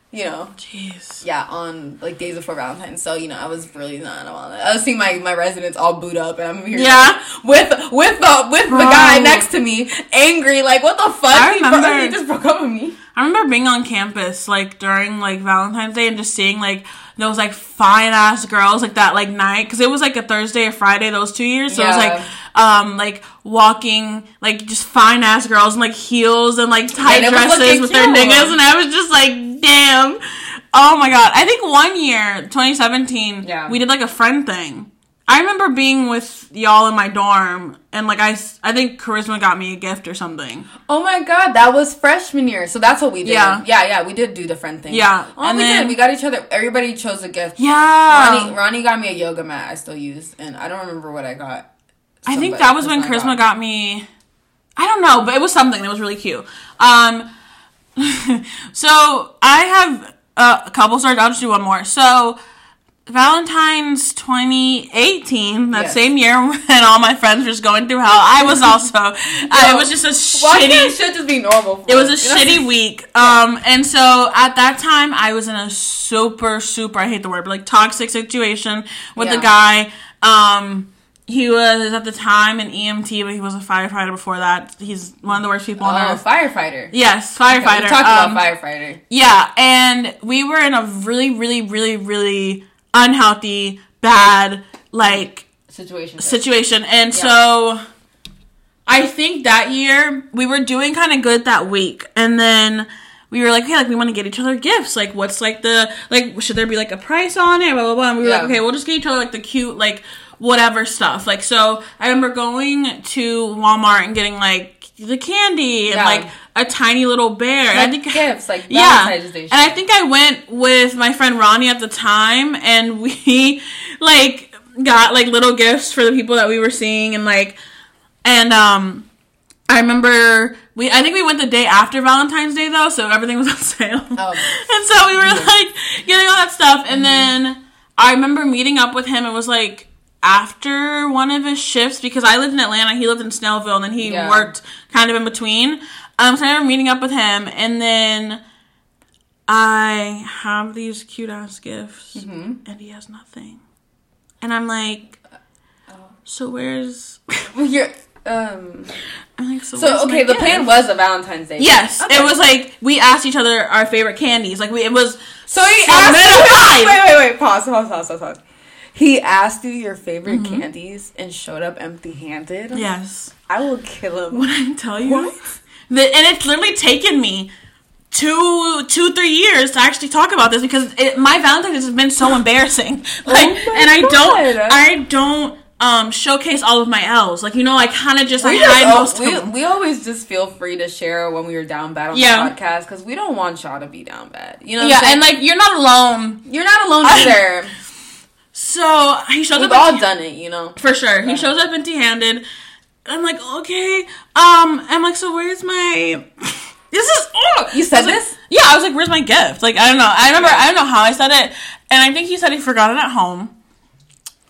Speaker 1: You know,
Speaker 2: jeez.
Speaker 1: yeah, on like days before Valentine's. So you know, I was really not on it. I was seeing my my residence all boot up, and I'm here
Speaker 2: Yeah.
Speaker 1: with with the with the guy next to me, angry. Like, what the fuck? He, bro- he just broke up with me.
Speaker 2: I remember being on campus like during like Valentine's Day and just seeing like those like fine ass girls like that like night because it was like a Thursday or Friday those two years. So it was like um like walking like just fine ass girls in like heels and like tight
Speaker 1: And
Speaker 2: dresses with their niggas and I was just like damn. Oh my god. I think one year, 2017,
Speaker 1: Yeah.
Speaker 2: we did like a friend thing. I remember being with y'all in my dorm and like I, I think Charisma got me a gift or something.
Speaker 1: Oh my god, that was freshman year. So that's what we did.
Speaker 2: Yeah.
Speaker 1: yeah, yeah. We did do the friend thing.
Speaker 2: Yeah,
Speaker 1: oh,
Speaker 2: and
Speaker 1: we
Speaker 2: then-
Speaker 1: did. We got each other. Everybody chose a gift.
Speaker 2: Yeah.
Speaker 1: Ronnie, Ronnie got me a yoga mat. I still use, and I don't remember what I got.
Speaker 2: I think that was when Charisma got me. I don't know, but it was something that was really cute. Um, <laughs> so I have uh, a couple stories. I'll just do one more. So Valentine's 2018, that
Speaker 1: Yes.
Speaker 2: same year <laughs> when all my friends were just going through hell, I was also. I, it was just a
Speaker 1: Why
Speaker 2: shitty.
Speaker 1: can't shit just be normal? for
Speaker 2: It was a
Speaker 1: you know?
Speaker 2: shitty week. Um, and so at that time, I was in a super, super, I hate the word, but like toxic situation with
Speaker 1: Yeah.
Speaker 2: the guy. Um, he was at the time an EMT, but he was a firefighter before that. He's one of the worst people on
Speaker 1: Oh,
Speaker 2: earth.
Speaker 1: firefighter.
Speaker 2: Yes,
Speaker 1: Okay,
Speaker 2: firefighter.
Speaker 1: we talked
Speaker 2: Um,
Speaker 1: about firefighter.
Speaker 2: yeah, and we were in a really, really, really, really unhealthy, bad, like
Speaker 1: Situation.
Speaker 2: situation. And so I think that year we were doing kind of good that week. And then we were like, hey, like we want to get each other gifts. Like what's like the like should there be like a price on it? Blah blah blah. And we were
Speaker 1: Yeah.
Speaker 2: like, okay, we'll just get each other like the cute like whatever stuff. Like so I remember going to Walmart and getting like the candy and
Speaker 1: Yeah.
Speaker 2: like a tiny little bear. And I think <laughs>
Speaker 1: gifts, like
Speaker 2: yeah,
Speaker 1: Day.
Speaker 2: and I think I went with my friend Ronnie at the time, and we <laughs> like got like little gifts for the people that we were seeing, and like, and um, I remember we I think we went the day after Valentine's Day though, so everything was <laughs> on sale,
Speaker 1: Oh.
Speaker 2: and so we were like getting all that stuff, and then I remember meeting up with him. It was like. After one of his shifts, because I lived in Atlanta, he lived in Snellville, and then he
Speaker 1: Yeah.
Speaker 2: worked kind of in between. Um, so I remember meeting up with him, and then I have these cute ass gifts,
Speaker 1: Mm-hmm.
Speaker 2: and he has nothing. And I'm like, so where's? <laughs>
Speaker 1: You're, um.
Speaker 2: I'm like, so.
Speaker 1: So okay, the
Speaker 2: gift?
Speaker 1: plan was a Valentine's Day.
Speaker 2: Yes,
Speaker 1: Okay.
Speaker 2: it was like we asked each other our favorite candies. Like we, it was
Speaker 1: So he asked you. <laughs> Wait, wait, wait. Pause, pause, pause, pause, pause. He asked you your favorite
Speaker 2: Mm-hmm.
Speaker 1: candies and showed up empty-handed.
Speaker 2: yes.
Speaker 1: I will kill him.
Speaker 2: When I tell you,
Speaker 1: What? <laughs>
Speaker 2: The, and it's literally taken me two, two, three years to actually talk about this because it, my Valentine's has been so <laughs> embarrassing. <laughs> Like,
Speaker 1: Oh
Speaker 2: and I
Speaker 1: God.
Speaker 2: don't, I don't um showcase all of my L's. Like, you know, I kind of just
Speaker 1: We,
Speaker 2: hide
Speaker 1: just,
Speaker 2: most
Speaker 1: we,
Speaker 2: of them.
Speaker 1: we always just feel free to share when we were down bad on
Speaker 2: Yeah.
Speaker 1: the podcast because we don't want y'all to be down bad. You know,
Speaker 2: yeah, and like you're not alone.
Speaker 1: you're not alone either. <laughs>
Speaker 2: So he shows
Speaker 1: We've
Speaker 2: up
Speaker 1: all
Speaker 2: empty-
Speaker 1: done it, you know.
Speaker 2: for sure. He shows up empty-handed. I'm like, okay. Um, I'm like, so where's my? <laughs> This is. Oh,
Speaker 1: You said
Speaker 2: was like-
Speaker 1: this?
Speaker 2: Yeah, I was like, where's my gift? Like, I don't know. I remember. I don't know how I said it, and I think he said he forgot it at home.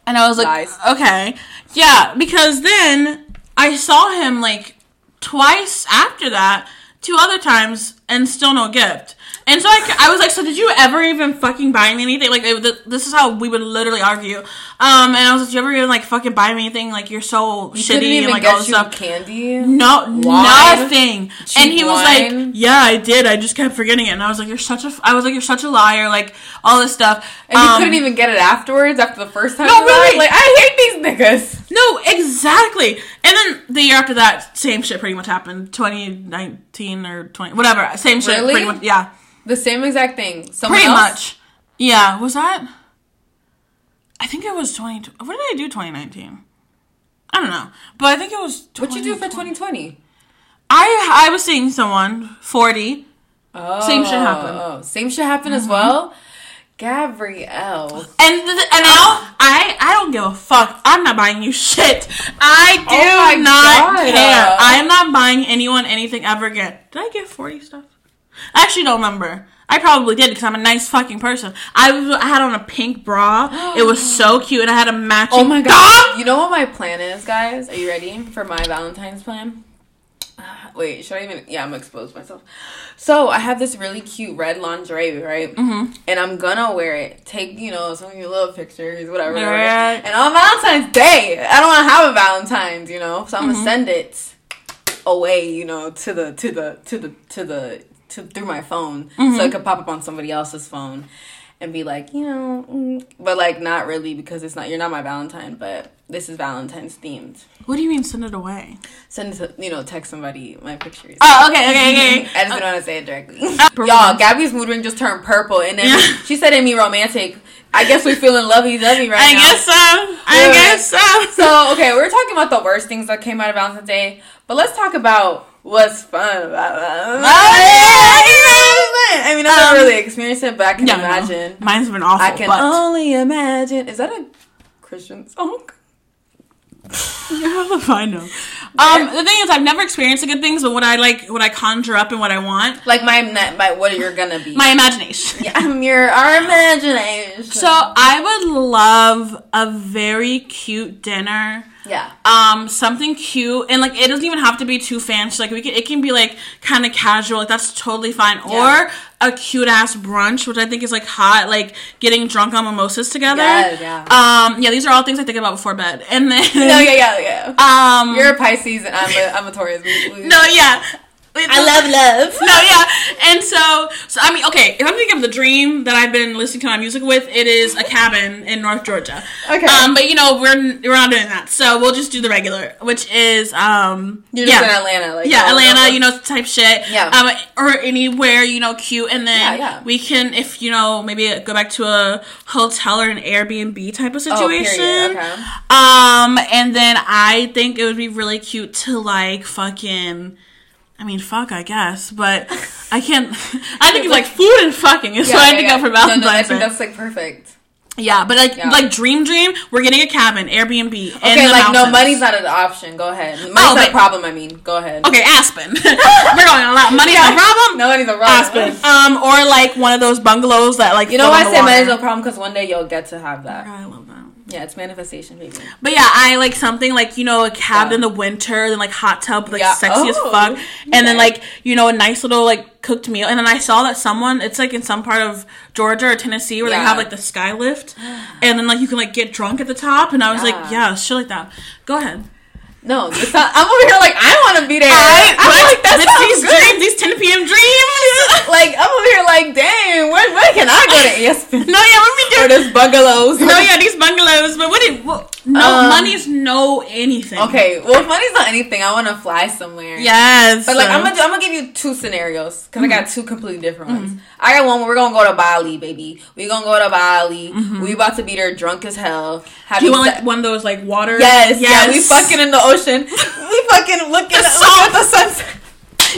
Speaker 2: And I was like,
Speaker 1: Lies.
Speaker 2: okay, yeah, because then I saw him like twice after that, two other times, and still no gift. And so I, I was like, so did you ever even fucking buy me anything? Like, it, this is how we would literally argue. Um, and I was like, did you ever even like fucking buy me anything? Like, you're so
Speaker 1: You
Speaker 2: shitty and like all this
Speaker 1: you
Speaker 2: stuff.
Speaker 1: candy.
Speaker 2: No,
Speaker 1: Wine?
Speaker 2: nothing. And he was
Speaker 1: wine?
Speaker 2: like, "Yeah, I did. I just kept forgetting it." And I was like, "You're such a." Was like, "You're such a liar." Like all this stuff.
Speaker 1: And you
Speaker 2: Um,
Speaker 1: couldn't even get it afterwards after the first time.
Speaker 2: No, really.
Speaker 1: Like I hate these niggas.
Speaker 2: No, exactly. And then the year after that, same shit pretty much happened. 2019 or 20, whatever. Same shit.
Speaker 1: Really?
Speaker 2: Pretty much. Yeah.
Speaker 1: The same exact thing. Someone
Speaker 2: Pretty
Speaker 1: else?
Speaker 2: much. Yeah. Was that? I think it was 20. What did I do 2019? I don't know, but I think it was.
Speaker 1: What did you do for
Speaker 2: 2020.
Speaker 1: 2020?
Speaker 2: I I was seeing someone 40.
Speaker 1: Oh,
Speaker 2: Same shit happened.
Speaker 1: Oh, same shit happened
Speaker 2: Mm-hmm.
Speaker 1: as well. Gabrielle.
Speaker 2: And th- and now I I don't give a fuck. I'm not buying you shit. I do
Speaker 1: Oh
Speaker 2: not
Speaker 1: God.
Speaker 2: care. I am not buying anyone anything ever again. Did I get forty stuff? I actually don't remember. I probably did because I'm a nice fucking person. I was I had on a pink bra. it was <gasps> so cute, and I had a matching.
Speaker 1: Oh my god.
Speaker 2: dog.
Speaker 1: You know what my plan is, guys? Are you ready for my Valentine's plan? Uh, <sighs> wait, should I even? Yeah, I'm gonna expose myself. So I have this really cute red lingerie, right? Mm-hmm. And I'm gonna wear it. Take you know some of your little pictures, whatever. whatever.
Speaker 2: Right.
Speaker 1: And on Valentine's Day, I don't want to have a Valentine's, you know. So I'm
Speaker 2: Mm-hmm.
Speaker 1: gonna send it away, you know, to the to the to the to the to through my phone,
Speaker 2: Mm-hmm.
Speaker 1: so it could pop up on somebody else's phone, and be like, you know, mm, but like not really because it's not you're not my Valentine, but this is Valentine's themed.
Speaker 2: What do you mean send it away?
Speaker 1: Send it to you know text somebody my pictures.
Speaker 2: Oh, okay, okay, okay. <laughs>
Speaker 1: I just didn't want to say it directly.
Speaker 2: purple. <laughs>
Speaker 1: Y'all, Gabby's mood ring just turned purple, and then
Speaker 2: Yeah.
Speaker 1: she said it me romantic. I guess we're feeling lovey dovey right
Speaker 2: I
Speaker 1: now.
Speaker 2: guess so. I
Speaker 1: Yeah.
Speaker 2: guess so.
Speaker 1: So okay, we are talking about the worst things that came out of Valentine's Day, but let's talk about what's fun about Valentine's.
Speaker 2: Oh,
Speaker 1: I mean, I
Speaker 2: Um,
Speaker 1: haven't really experienced it, but I can
Speaker 2: Yeah, no.
Speaker 1: imagine.
Speaker 2: Mine's been awful.
Speaker 1: I can
Speaker 2: but
Speaker 1: only imagine. Is that a Christian song? <laughs>
Speaker 2: Yeah, I know. Um, the thing is, I've never experienced the good things, but what I like, what I conjure up, and what I want,
Speaker 1: Like my my what you're gonna be.
Speaker 2: my imagination.
Speaker 1: yeah, I'm your our imagination.
Speaker 2: So I would love a very cute dinner.
Speaker 1: Yeah.
Speaker 2: Um, something cute, and like it doesn't even have to be too fancy. Like we can, it can be like kind of casual. Like that's totally fine.
Speaker 1: Yeah.
Speaker 2: Or a cute ass brunch, which I think is like hot. Like getting drunk on mimosas together.
Speaker 1: Yeah, yeah.
Speaker 2: Um, yeah, these are all things I think about before bed. And then, <laughs>
Speaker 1: No, yeah, yeah, yeah.
Speaker 2: um,
Speaker 1: You're a Pisces and I'm a, I'm a Taurus. We- we- <laughs>
Speaker 2: no, yeah.
Speaker 1: I love love. <laughs>
Speaker 2: no, yeah. And so, so I mean, okay, if I'm thinking of the dream that I've been listening to my music with, it is a cabin in North Georgia.
Speaker 1: Okay.
Speaker 2: Um, but you know, we're we're not doing that, so we'll just do the regular, which is um,
Speaker 1: You're
Speaker 2: yeah.
Speaker 1: just in Atlanta, like
Speaker 2: yeah,
Speaker 1: oh,
Speaker 2: Atlanta, you know, type shit.
Speaker 1: Yeah.
Speaker 2: Um, or anywhere, you know, cute, and then
Speaker 1: Yeah, yeah.
Speaker 2: we can, if you know, maybe go back to a hotel or an Airbnb type of
Speaker 1: Oh,
Speaker 2: situation.
Speaker 1: okay.
Speaker 2: Um, and then I think it would be really cute to like fucking. I mean, fuck, I guess, but <laughs> I can't. <laughs> I think it's like food and fucking is what I think of for
Speaker 1: No, no, I think that's like perfect.
Speaker 2: Yeah, but like,
Speaker 1: Yeah.
Speaker 2: like dream, dream. We're getting a cabin, Airbnb.
Speaker 1: Okay, like no, money's not an option. Go ahead. Money's
Speaker 2: Oh,
Speaker 1: not a problem. I mean, go ahead.
Speaker 2: Okay, Aspen. <laughs> We're going on a lot. Money's no problem.
Speaker 1: No money's a problem.
Speaker 2: Aspen. Um, or like one of those bungalows that like
Speaker 1: You know why I say
Speaker 2: the
Speaker 1: money's no problem? Because one day you'll get to have that.
Speaker 2: I love that.
Speaker 1: Yeah, it's manifestation, baby.
Speaker 2: But yeah, I like something like you know a cabin
Speaker 1: Yeah.
Speaker 2: in the winter, then like hot tub, like
Speaker 1: Yeah.
Speaker 2: sexy as
Speaker 1: Oh,
Speaker 2: fuck, and then like you know a nice little like cooked meal. And then I saw that someone, it's like in some part of Georgia or Tennessee where they have like the sky lift, and then like you can like get drunk at the top. And I was like,
Speaker 1: Yeah.
Speaker 2: yeah, shit like that. Go ahead.
Speaker 1: No, it's not, I'm over here like I want to be there.
Speaker 2: I,
Speaker 1: I'm like that
Speaker 2: with these
Speaker 1: good.
Speaker 2: dreams, these 10 p.m. dreams. <laughs>
Speaker 1: Like I'm over here like, dang, where, where can I go to <laughs> Aspen?
Speaker 2: no, yeah, what we
Speaker 1: or
Speaker 2: do?
Speaker 1: this bungalows?
Speaker 2: No, yeah, these bungalows. But what? Did, well, no,
Speaker 1: Um,
Speaker 2: money's no anything.
Speaker 1: Okay, well, if money's not anything, I want to fly somewhere.
Speaker 2: Yes.
Speaker 1: But like I'm gonna I'm gonna give you two scenarios because I got
Speaker 2: Mm-hmm.
Speaker 1: two completely different ones. I got one where we're gonna go to Bali, baby. We gonna go to Bali. We about to be there drunk as hell.
Speaker 2: Do
Speaker 1: Having
Speaker 2: Mm-hmm. you want
Speaker 1: se-
Speaker 2: like one of those like water?
Speaker 1: yes, yeah. We fucking in the ocean. <laughs> we fucking looking at, look at the sunset.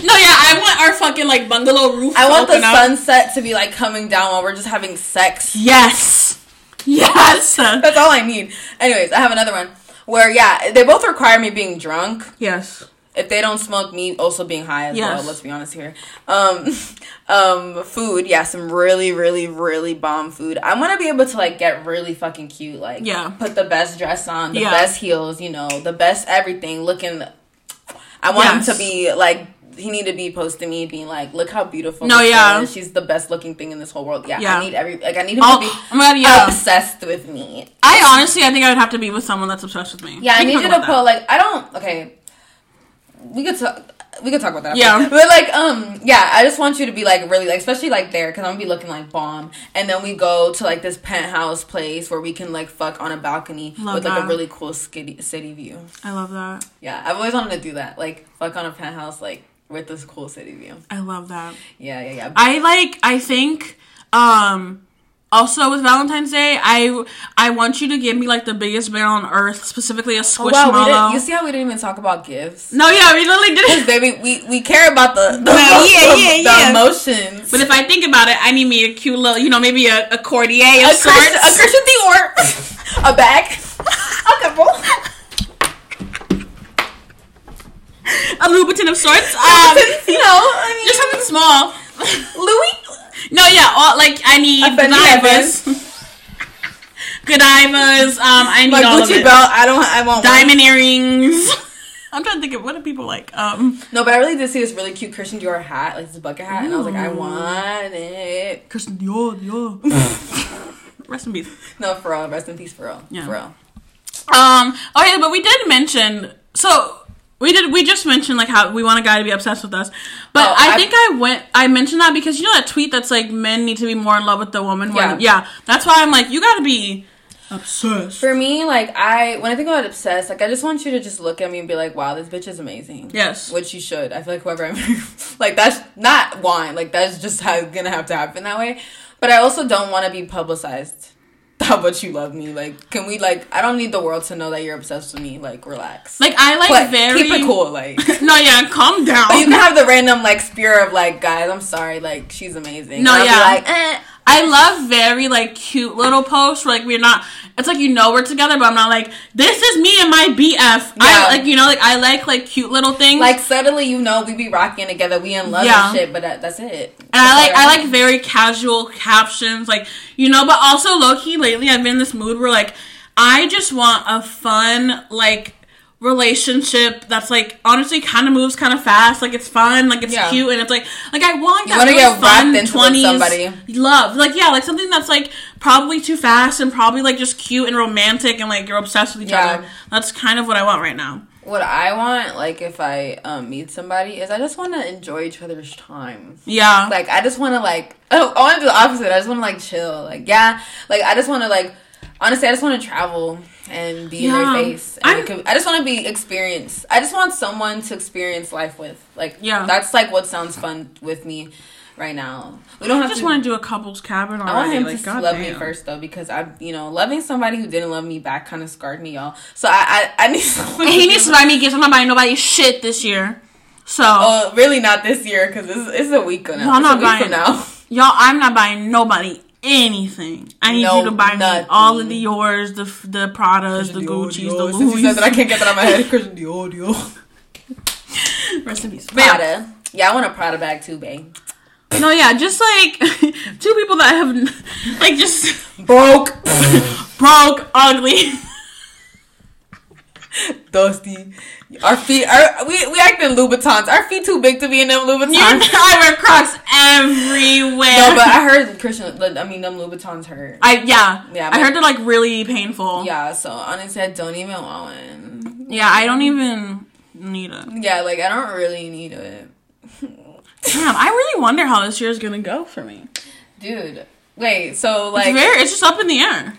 Speaker 2: No, yeah, I want our fucking like bungalow roof.
Speaker 1: I want the
Speaker 2: up.
Speaker 1: sunset to be like coming down while we're just having sex.
Speaker 2: Yes. Yes.
Speaker 1: That's all I need. Anyways, I have another one where yeah, they both require me being drunk.
Speaker 2: yes.
Speaker 1: If they don't smoke me also being high as
Speaker 2: Yes.
Speaker 1: well let's be honest here um <laughs> um food yeah some really really really bomb food i want to be able to like get really fucking cute like
Speaker 2: Yeah.
Speaker 1: put the best dress on the
Speaker 2: Yeah.
Speaker 1: best heels you know the best everything looking i want
Speaker 2: Yes.
Speaker 1: him to be like he need to be posting me being like look how beautiful
Speaker 2: No, yeah.
Speaker 1: is. she's the best looking thing in this whole world yeah,
Speaker 2: Yeah.
Speaker 1: i need every like i need him
Speaker 2: Oh,
Speaker 1: to be
Speaker 2: oh my god, yeah.
Speaker 1: obsessed with me
Speaker 2: I honestly, I think I would have to be with someone that's obsessed with me.
Speaker 1: yeah, I
Speaker 2: can
Speaker 1: need you to put like I don't okay. We could talk. We could talk about that. after.
Speaker 2: Yeah.
Speaker 1: but like um yeah, I just want you to be like really like especially like there because I'm gonna be looking like bomb, and then we go to like this penthouse place where we can like fuck on a balcony
Speaker 2: Love
Speaker 1: with like a really cool city city view.
Speaker 2: I love that.
Speaker 1: Yeah, I've always wanted to do that, like fuck on a penthouse like with this cool city view.
Speaker 2: I love that.
Speaker 1: Yeah, yeah, yeah.
Speaker 2: I like. I think. Um. Also, with Valentine's Day, I I want you to give me like the biggest bear on earth, specifically a
Speaker 1: Oh,
Speaker 2: squishmallow.
Speaker 1: wow, you see how we didn't even talk about gifts?
Speaker 2: no, yeah, we literally did it.
Speaker 1: Baby, we, we care about the the,
Speaker 2: Yeah, yeah,
Speaker 1: the-
Speaker 2: yeah,
Speaker 1: the
Speaker 2: yeah.
Speaker 1: emotions.
Speaker 2: But if I think about it, I need me a cute little, you know, maybe a, a Cartier of
Speaker 1: a
Speaker 2: sorts.
Speaker 1: Christian, a Christian Dior, <laughs> a bag, a couple,
Speaker 2: a Louboutin of sorts. Um,
Speaker 1: you know, I mean,
Speaker 2: just something small.
Speaker 1: Louis.
Speaker 2: No, yeah, all, like I need Godivas. <laughs> Godivas. Um, I need
Speaker 1: My
Speaker 2: all of
Speaker 1: Gucci
Speaker 2: it.
Speaker 1: belt. I don't. I want one.
Speaker 2: Diamond earrings. <laughs> I'm trying to think of what do people like. Um,
Speaker 1: No, but I really did see this really cute Christian Dior hat, like this bucket hat, and I was like, I want it.
Speaker 2: Christian Dior, Dior. <laughs> Rest in peace.
Speaker 1: No, for real. Rest in peace, for real.
Speaker 2: Yeah.
Speaker 1: For real.
Speaker 2: Um. Okay, but we did mention so We did. We just mentioned like how we want a guy to be obsessed with us, but
Speaker 1: Oh,
Speaker 2: I,
Speaker 1: I-
Speaker 2: think I went. I mentioned that because you know that tweet that's like men need to be more in love with the woman.
Speaker 1: Yeah.
Speaker 2: yeah. That's why I'm like, you got to be obsessed.
Speaker 1: For me, like I when I think about obsessed, like I just want you to just look at me and be like, "Wow, this bitch is amazing."
Speaker 2: Yes.
Speaker 1: which you should. I feel like whoever I'm <laughs> like that's not wine. Like that's just how gonna have to happen that way. But I also don't want to be publicized <laughs> how much you love me. Like, can we like? I don't need the world to know that you're obsessed with me. Like, relax.
Speaker 2: Like I like
Speaker 1: But
Speaker 2: very
Speaker 1: keep it cool. Like, <laughs>
Speaker 2: No, yeah, calm down. <laughs>
Speaker 1: but you can have the random like spirit of like, guys, I'm sorry. Like, she's amazing.
Speaker 2: No,
Speaker 1: And I'll be
Speaker 2: yeah.
Speaker 1: like, eh.
Speaker 2: I love very like cute little posts where like we're not. It's like you know we're together, but I'm not like this is me and my BF. I
Speaker 1: Yeah.
Speaker 2: like you know like I like like cute little things.
Speaker 1: like suddenly you know, we be rocking together, we in love
Speaker 2: Yeah.
Speaker 1: and shit. But that, that's it.
Speaker 2: And I like I like very casual captions, like you know, but also low key lately I've been in this mood where like I just want a fun like relationship that's like honestly kind of moves kind of fast, like it's fun, like it's
Speaker 1: Yeah.
Speaker 2: cute, and it's like like I want that really
Speaker 1: get
Speaker 2: fun
Speaker 1: wrapped into with somebody.
Speaker 2: love, like yeah, like something that's like probably too fast and probably like just cute and romantic and like you're obsessed with each
Speaker 1: Yeah.
Speaker 2: other. That's kind of what I want right now.
Speaker 1: What I want, like, if I um, meet somebody, is I just want to enjoy each other's time.
Speaker 2: Yeah,
Speaker 1: Like, I just want to like, oh, I want to do the opposite. I just want to like chill. Like, yeah, like I just want to like, honestly, I just want to travel and be in their face. And could- I just want to be experienced. I just want someone to experience life with. Like,
Speaker 2: Yeah.
Speaker 1: that's like what sounds fun with me right now. We don't
Speaker 2: I
Speaker 1: have
Speaker 2: just
Speaker 1: to.
Speaker 2: want to do a couple's cabin already.
Speaker 1: I want him
Speaker 2: like,
Speaker 1: to love me first though, because I, you know, loving somebody who didn't love me back kind of scarred me, y'all. So I, I, I need <laughs> someone.
Speaker 2: he needs to buy me gifts. I'm not buying nobody shit this year. So
Speaker 1: Oh, really? Not this year because it's, it's a week now.
Speaker 2: Y'all not buying-
Speaker 1: now.
Speaker 2: y'all, I'm not buying nobody anything. I need
Speaker 1: No,
Speaker 2: you to buy me all of the yours, the the Pradas, the Gucci's, the
Speaker 1: Since you said that, I can't get that out of my head. Christian Dior, Dior. <laughs>
Speaker 2: Rest in peace. But.
Speaker 1: Prada. Yeah, I want a Prada bag too, babe.
Speaker 2: No, yeah, just like <laughs> two people that have <laughs> like just
Speaker 1: Broke.
Speaker 2: broke, ugly. <laughs>
Speaker 1: Dusty. Our feet are we we act in Louboutins. Our feet too big to be in them Louboutins.
Speaker 2: You, I wear Crocs everywhere.
Speaker 1: no, but I heard Christian. I mean, them Louboutins hurt.
Speaker 2: I yeah
Speaker 1: Yeah,
Speaker 2: I heard they're like really painful.
Speaker 1: Yeah, so honestly, I don't even want one.
Speaker 2: yeah. I don't even need it.
Speaker 1: Yeah, like I don't really need it,
Speaker 2: Damn, I really wonder how this year is gonna go for me.
Speaker 1: dude. Wait, so like
Speaker 2: it's very, it's just up in the air.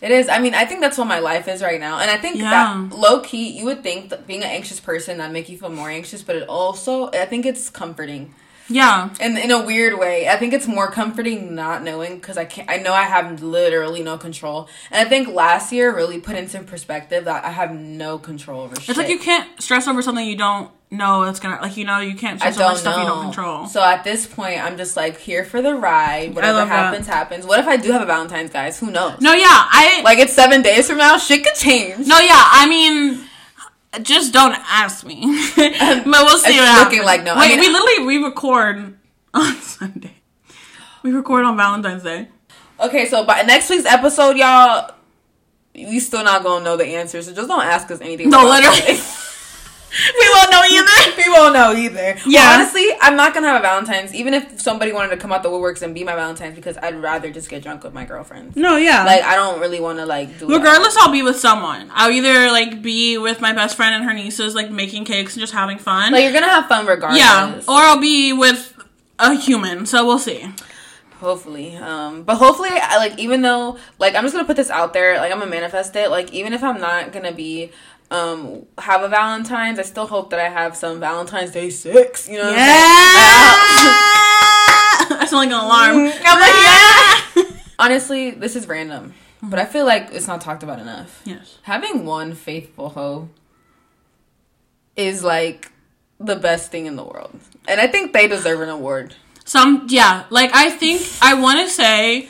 Speaker 1: It is. I mean, I think that's what my life is right now, and I think
Speaker 2: Yeah.
Speaker 1: that low key, you would think that being an anxious person that make you feel more anxious, but it also, I think it's comforting,
Speaker 2: Yeah,
Speaker 1: and in a weird way, I think it's more comforting not knowing because I can't. I know I have literally no control, and I think last year really put into perspective that I have no control over. Shit.
Speaker 2: It's like you can't stress over something you don't know that's gonna like you know you can't stress over stuff you don't control.
Speaker 1: So at this point, I'm just like here for the ride. Whatever
Speaker 2: love that.
Speaker 1: happens, happens. What if I do have a Valentine's, guys? Who knows?
Speaker 2: no, yeah, I
Speaker 1: Like it's seven days from now, shit could change.
Speaker 2: no, yeah, I mean. Just don't ask me, <laughs> um, but we'll see
Speaker 1: It's
Speaker 2: what happens.
Speaker 1: looking like no. I
Speaker 2: Wait,
Speaker 1: mean,
Speaker 2: we literally we record on <laughs> Sunday. We record on Valentine's Day.
Speaker 1: Okay, so by next week's episode, y'all, we still not gonna know the answer. So just don't ask us anything.
Speaker 2: No, literally.
Speaker 1: it. <laughs>
Speaker 2: We won't know either. <laughs>
Speaker 1: we won't know either.
Speaker 2: Yeah.
Speaker 1: Yeah, honestly, I'm not gonna have a Valentine's, even if somebody wanted to come out the woodworks and be my Valentine's, because I'd rather just get drunk with my girlfriends.
Speaker 2: No, yeah.
Speaker 1: Like I don't really want to like do. that.
Speaker 2: Regardless, I'll be with someone. I'll either like be with my best friend and her nieces, like making cakes and just having fun.
Speaker 1: like you're gonna have fun regardless.
Speaker 2: yeah, or I'll be with a human. So we'll see.
Speaker 1: Hopefully, um, but hopefully, I like even though like I'm just gonna put this out there, like I'm gonna manifest it. Like even if I'm not gonna be um have a Valentine's, I still hope that I have some Valentine's Day six. You know, what I'm? <laughs>
Speaker 2: I sound like an alarm.
Speaker 1: Like, yeah. <laughs> Honestly, this is random, but I feel like it's not talked about enough.
Speaker 2: Yes.
Speaker 1: Having one faithful hoe is like the best thing in the world, and I think they deserve an award.
Speaker 2: Some yeah, like I think I want to say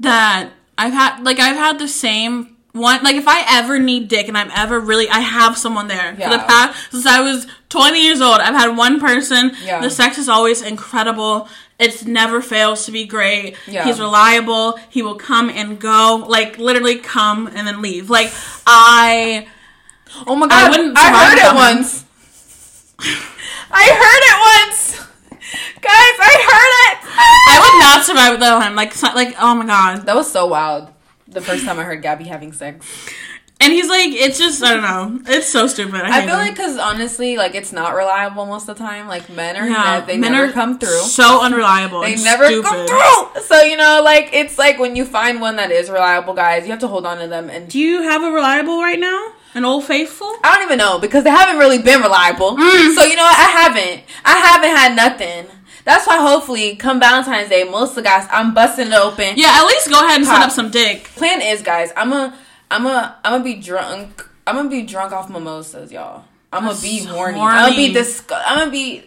Speaker 2: that I've had like I've had the same one like if I ever need dick and I'm ever really I have someone there for the past since I was 20 years old I've had one person
Speaker 1: Yeah.
Speaker 2: the sex is always incredible it's never fails to be great
Speaker 1: Yeah.
Speaker 2: he's reliable he will come and go like literally come and then leave like I
Speaker 1: Oh my god! I,
Speaker 2: wouldn't
Speaker 1: heard it once. I heard it once, guys. I heard it.
Speaker 2: I would not survive without him like like oh my god
Speaker 1: That was so wild. The first time I heard Gabby having sex.
Speaker 2: And he's like, it's just I don't know. It's so stupid. I,
Speaker 1: I feel
Speaker 2: him.
Speaker 1: like because honestly, like it's not reliable most of the time. Like men are,
Speaker 2: Yeah,
Speaker 1: they
Speaker 2: men
Speaker 1: never
Speaker 2: are
Speaker 1: come through.
Speaker 2: So unreliable.
Speaker 1: They never
Speaker 2: stupid.
Speaker 1: come through. So you know, like it's like when you find one that is reliable, guys, you have to hold on to them. And
Speaker 2: Do you have a reliable right now? An old faithful?
Speaker 1: I don't even know because they haven't really been reliable.
Speaker 2: Mm.
Speaker 1: So you know. I haven't. I haven't had nothing. That's why hopefully come Valentine's Day, most of the guys, I'm busting it open.
Speaker 2: Yeah, at least go ahead and set
Speaker 1: Pop.
Speaker 2: up some dick.
Speaker 1: Plan is, guys, I'm a, I'm a, I'm gonna be drunk. I'm gonna be drunk off mimosas, y'all. I'm gonna be
Speaker 2: That's
Speaker 1: horny. I'm gonna be
Speaker 2: horny.
Speaker 1: disgu- I'm gonna be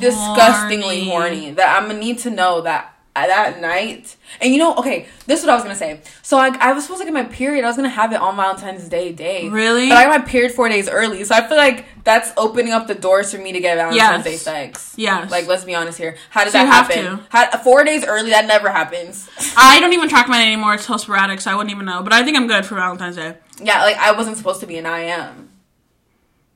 Speaker 1: disgustingly
Speaker 2: Horny.
Speaker 1: horny. That I'm gonna need to know that that night. And you know, okay, this is what I was gonna say. So I, I was supposed to get my period. I was gonna have it on Valentine's Day day.
Speaker 2: Really?
Speaker 1: But I got my period four days early. So I feel like that's opening up the doors for me to get Valentine's
Speaker 2: Yes.
Speaker 1: Day sex.
Speaker 2: Yeah.
Speaker 1: Like, let's be honest here. How does
Speaker 2: So
Speaker 1: that happen?
Speaker 2: to.
Speaker 1: How, four days early, that never happens. <laughs>
Speaker 2: I don't even track mine anymore. It's so sporadic, so I wouldn't even know. But I think I'm good for Valentine's Day.
Speaker 1: yeah, like I wasn't supposed to be, and I am.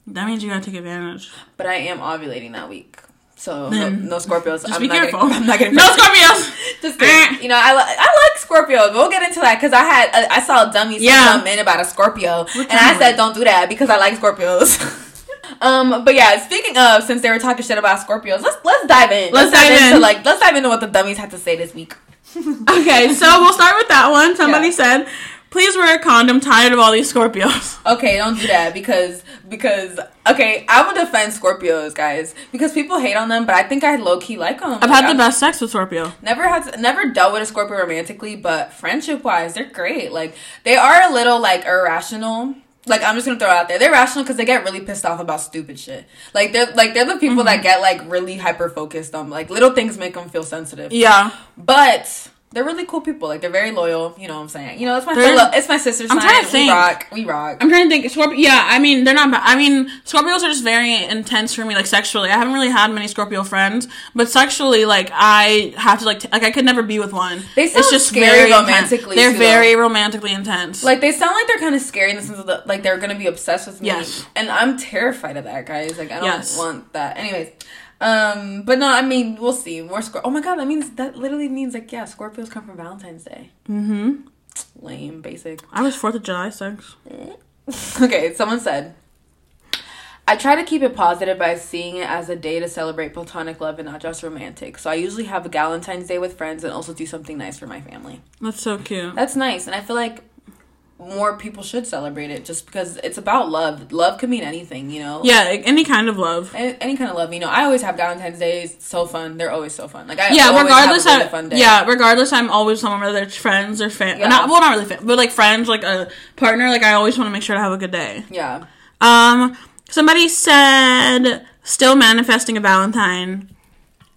Speaker 2: That means you gotta take advantage.
Speaker 1: But I am ovulating that week. So no,
Speaker 2: Then
Speaker 1: no Scorpios.
Speaker 2: Just
Speaker 1: I'm
Speaker 2: be
Speaker 1: not
Speaker 2: careful.
Speaker 1: Getting, <laughs> I'm not getting
Speaker 2: no. Scorpios. <laughs>
Speaker 1: Just kidding. you know, I, li- I like Scorpios. We'll get into that because I had I saw dummies
Speaker 2: Yeah.
Speaker 1: come in about a Scorpio, and I said don't do that because I like Scorpios. <laughs> um, but yeah, speaking of, since they were talking shit about Scorpios, let's let's dive in.
Speaker 2: Let's dive
Speaker 1: into
Speaker 2: in.
Speaker 1: like let's dive into what the dummies had to say this week.
Speaker 2: Okay, so we'll start with that one. Somebody
Speaker 1: Yeah.
Speaker 2: said, "Please wear a condom." Tired of all these Scorpios. <laughs>
Speaker 1: Okay, don't do that because because okay, I would defend Scorpios, guys, because people hate on them, but I think I low key like them.
Speaker 2: I've had the best sex with Scorpio.
Speaker 1: Never had never dealt with a Scorpio romantically, but friendship wise, they're great. Like they are a little like irrational. Like I'm just gonna throw it out there. They're rational because they get really pissed off about stupid shit. Like they're like they're the people
Speaker 2: Mm-hmm.
Speaker 1: that get like really hyper focused on like little things make them feel sensitive.
Speaker 2: Yeah,
Speaker 1: But they're really cool people. Like they're very loyal. You know what I'm saying? You know it's my fellow, it's my sister's
Speaker 2: I'm
Speaker 1: sign.
Speaker 2: trying to
Speaker 1: we
Speaker 2: think.
Speaker 1: rock. We rock.
Speaker 2: I'm trying to think. Scorpio. Yeah, I mean they're not. I mean Scorpios are just very intense for me, like sexually. I haven't really had many Scorpio friends, but sexually, like I have to like t- like I could never be with one.
Speaker 1: They sound scary
Speaker 2: intense.
Speaker 1: romantically,
Speaker 2: They're very romantically intense.
Speaker 1: Like they sound like they're kind of scary in the sense of the, like they're gonna be obsessed with me.
Speaker 2: Yes.
Speaker 1: And I'm terrified of that, guys. Like I don't
Speaker 2: Yes.
Speaker 1: want that. Anyways, um, but no, I mean we'll see. More Scor- Oh my god, that means that literally means like yeah, Scorpios come from Valentine's Day.
Speaker 2: mm-hmm.
Speaker 1: Lame, basic.
Speaker 2: I was Fourth of July sex. <laughs>
Speaker 1: okay, someone said. I try to keep it positive by seeing it as a day to celebrate platonic love and not just romantic. So I usually have a Valentine's Day with friends and also do something nice for my family.
Speaker 2: That's so cute.
Speaker 1: That's nice, and I feel like more people should celebrate it just because it's about love. Love can mean anything, you know.
Speaker 2: Yeah, any kind of love.
Speaker 1: Any, any kind of love, you know. I always have Valentine's days. So fun. They're always so fun. Like I
Speaker 2: Yeah,
Speaker 1: always
Speaker 2: regardless,
Speaker 1: have a really
Speaker 2: I,
Speaker 1: fun day.
Speaker 2: yeah, regardless, I'm always someone whether it's friends or fam.
Speaker 1: Yeah.
Speaker 2: Not well, not really fam, but like friends, like a partner. Like I always want to make sure to have a good day.
Speaker 1: yeah.
Speaker 2: Um, somebody said still manifesting a Valentine.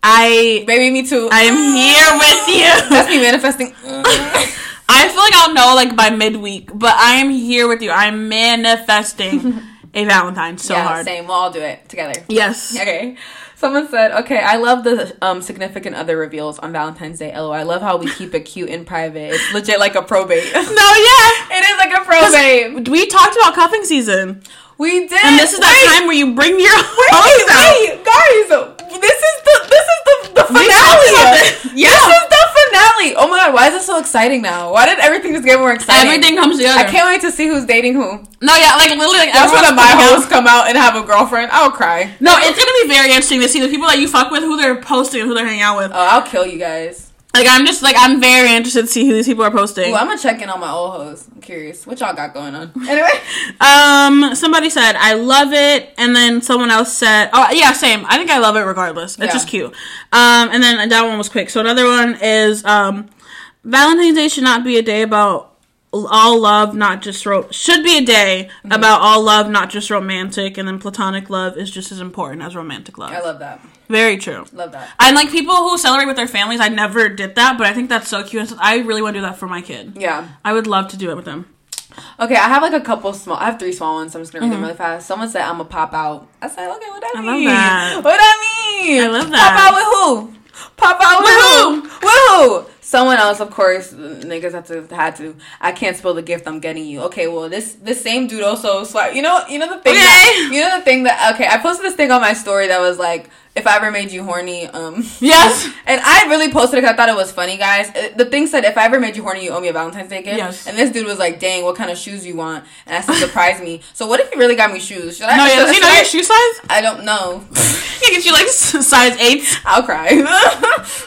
Speaker 2: I
Speaker 1: Baby, me too.
Speaker 2: I am here with you. <laughs>
Speaker 1: That's me manifesting. <laughs>
Speaker 2: I feel like I'll know like by midweek, but I am here with you. I'm manifesting <laughs> a Valentine so
Speaker 1: yeah,
Speaker 2: hard.
Speaker 1: same. We'll all do it together.
Speaker 2: Yes.
Speaker 1: Okay. Someone said, "Okay, I love the um, significant other reveals on Valentine's Day. LO. I love how we keep it cute in private. It's legit like a probate. <laughs>
Speaker 2: No, yeah. <laughs>
Speaker 1: it is like a probate.
Speaker 2: We talked about cuffing season,
Speaker 1: We did.
Speaker 2: and this is that time where you bring your
Speaker 1: Wait,
Speaker 2: hoes out.
Speaker 1: wait, guys! This is the this is the the
Speaker 2: We talked about
Speaker 1: finale.
Speaker 2: Yeah.
Speaker 1: This is the finale. Oh my god! Why is it so exciting now? Why did everything just get more exciting?
Speaker 2: Everything comes together.
Speaker 1: I can't wait to see who's dating who.
Speaker 2: No, yeah, like literally, like
Speaker 1: That's when my hoes come out and have a girlfriend. I'll cry.
Speaker 2: No, it's gonna be very interesting to see the people that you fuck with, who they're posting, and who they're hanging out with.
Speaker 1: Oh, I'll kill you guys.
Speaker 2: Like, I'm just like, I'm very interested to see who these people are posting.
Speaker 1: Ooh, I'm gonna check in on my old hoes. I'm curious what y'all got going on. <laughs> Anyway,
Speaker 2: Um, somebody said I love it, and then someone else said, "Oh yeah, same. I think I love it regardless. It's
Speaker 1: Yeah.
Speaker 2: just cute." Um, and then that one was quick. So another one is um, Valentine's Day should not be a day about all love, not just ro- should be a day
Speaker 1: Mm-hmm.
Speaker 2: about all love, not just romantic, and then platonic love is just as important as romantic love.
Speaker 1: I love that.
Speaker 2: Very true.
Speaker 1: Love that.
Speaker 2: And like people who celebrate with their families, I never did that, but I think that's so cute. I really want to do that for my kid.
Speaker 1: Yeah.
Speaker 2: I would love to do it with them.
Speaker 1: Okay, I have like a couple small. I have three small ones. So I'm just gonna read them really fast. Someone said I'm gonna pop out. I said, okay, what that
Speaker 2: Mm-hmm. I love
Speaker 1: mean?
Speaker 2: that.
Speaker 1: What that mean?
Speaker 2: I love
Speaker 1: Pop out with who? Pop out with who? With who? Someone else, of course. Niggas have to had to. I can't spill the gift I'm getting you. Okay, well this this same dude also swipe. You know, you know the thing. That,
Speaker 2: Okay.
Speaker 1: you know the thing that. Okay, I posted this thing on my story that was like, if I ever made you horny, um, <laughs>
Speaker 2: Yes. <laughs>
Speaker 1: and I really posted it because I thought it was funny, guys. Uh, The thing said, if I ever made you horny, you owe me a Valentine's Day gift.
Speaker 2: Yes.
Speaker 1: And this dude was like, "Dang, what kind of shoes you want?" And I said, "Surprise me." <laughs> So what if he really got me shoes? Should I?
Speaker 2: No, yeah.
Speaker 1: should,
Speaker 2: Does he know
Speaker 1: I-
Speaker 2: your shoe size?
Speaker 1: I don't know.
Speaker 2: He gets you like size eight.
Speaker 1: I'll cry.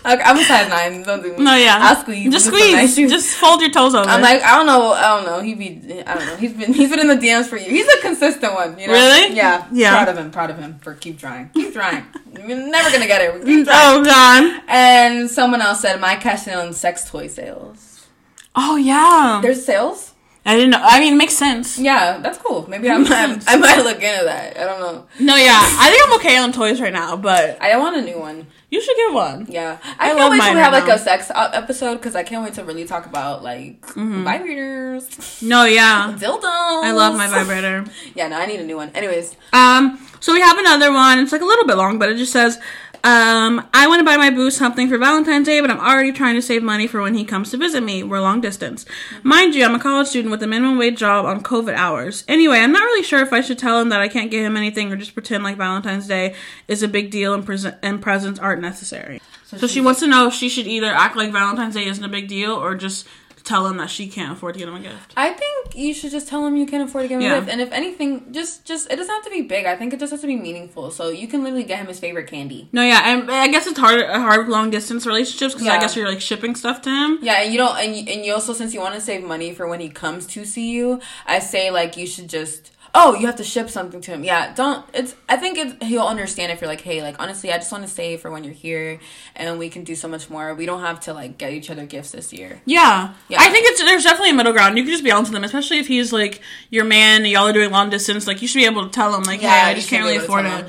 Speaker 1: I'm a size nine. Don't do me.
Speaker 2: No, yeah.
Speaker 1: I'll squeeze.
Speaker 2: Just
Speaker 1: nice
Speaker 2: squeeze.
Speaker 1: shoes.
Speaker 2: Just fold your toes over.
Speaker 1: I'm like, I don't know, I don't know. He be, I don't know. He's been, he's been in the DMs for you. He's a consistent one. You know?
Speaker 2: Really?
Speaker 1: Yeah.
Speaker 2: Yeah.
Speaker 1: Proud of him. Proud of him for keep trying. Keep trying. You're never gonna get it.
Speaker 2: Oh god.
Speaker 1: And someone else said, "My cash in on sex toy sales."
Speaker 2: Oh yeah.
Speaker 1: There's sales.
Speaker 2: I didn't know. I mean, it makes sense.
Speaker 1: Yeah, that's cool. Maybe I might, <laughs> I might look into that. I don't know.
Speaker 2: No, yeah. I think I'm okay on toys right now, but
Speaker 1: I want a new one.
Speaker 2: You should get one.
Speaker 1: Yeah,
Speaker 2: I
Speaker 1: I, can't
Speaker 2: love
Speaker 1: wait till we have
Speaker 2: right
Speaker 1: like a sex episode because I can't wait to really talk about like
Speaker 2: Mm-hmm.
Speaker 1: vibrators, <laughs>
Speaker 2: No, yeah.
Speaker 1: dildos.
Speaker 2: I love my vibrator. <laughs>
Speaker 1: Yeah, no, I need a new one. Anyways,
Speaker 2: Um, so we have another one. It's like a little bit long, but it just says, um, I want to buy my boo something for Valentine's Day, but I'm already trying to save money for when he comes to visit me. We're long distance. Mind you, I'm a college student with a minimum wage job on COVID hours. Anyway, I'm not really sure if I should tell him that I can't get him anything or just pretend like Valentine's Day is a big deal and, pres- and presents aren't necessary. So, she wants to know if she should either act like Valentine's Day isn't a big deal or just tell him that she can't afford to get him a gift.
Speaker 1: I think you should just tell him you can't afford to give him
Speaker 2: Yeah.
Speaker 1: a gift, and if anything, just just it doesn't have to be big. I think it just has to be meaningful. So you can literally get him his favorite candy.
Speaker 2: No, yeah, and I guess it's hard, a hard long distance relationships because I guess you're like shipping stuff to him.
Speaker 1: Yeah, and you don't, and you, and you also since you want to save money for when he comes to see you, I say like you should just. Oh, you have to ship something to him. Yeah, don't. It's. I think it, he'll understand if you're like, hey, like honestly, I just want to save for when you're here, and we can do so much more. We don't have to like get each other gifts this year.
Speaker 2: Yeah.
Speaker 1: Yeah.
Speaker 2: I think it's there's definitely a middle ground. You can just be honest with him, especially if he's like your man y'all are doing long distance. Like you should be able to tell him like,
Speaker 1: Yeah,
Speaker 2: hey, I just can't really afford it.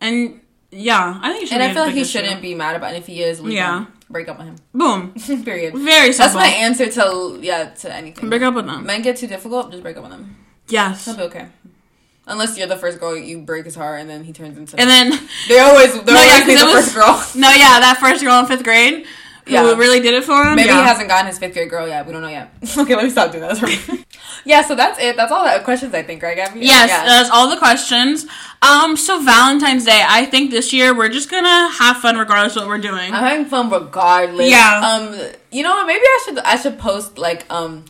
Speaker 2: And yeah, I think you should.
Speaker 1: And I feel like he shouldn't be mad about. It. And if he is,
Speaker 2: Yeah.
Speaker 1: break up with him.
Speaker 2: Boom. <laughs>
Speaker 1: Period.
Speaker 2: Very
Speaker 1: That's my answer to yeah to anything.
Speaker 2: Break up with them.
Speaker 1: Men get too difficult, just break up with them.
Speaker 2: Yes.
Speaker 1: He'll be okay. Unless you're the first girl, you break his heart, and then he turns into.
Speaker 2: And then <laughs>
Speaker 1: they always they're
Speaker 2: No, yeah,
Speaker 1: always
Speaker 2: 'cause
Speaker 1: the
Speaker 2: was-
Speaker 1: first girl. <laughs>
Speaker 2: no, yeah, that first girl in fifth grade who
Speaker 1: Yeah.
Speaker 2: really did it for him.
Speaker 1: Maybe
Speaker 2: yeah.
Speaker 1: he hasn't gotten his fifth grade girl yet. We don't know yet. <laughs> okay, let me stop doing that. yeah, so that's it. That's all the questions I think, right, Gabby?
Speaker 2: Yes,
Speaker 1: Yeah.
Speaker 2: that's all the questions. Um, so Valentine's Day, I think this year we're just gonna have fun regardless of what we're doing.
Speaker 1: I'm having fun regardless.
Speaker 2: Yeah.
Speaker 1: Um, you know what? Maybe I should I should post like um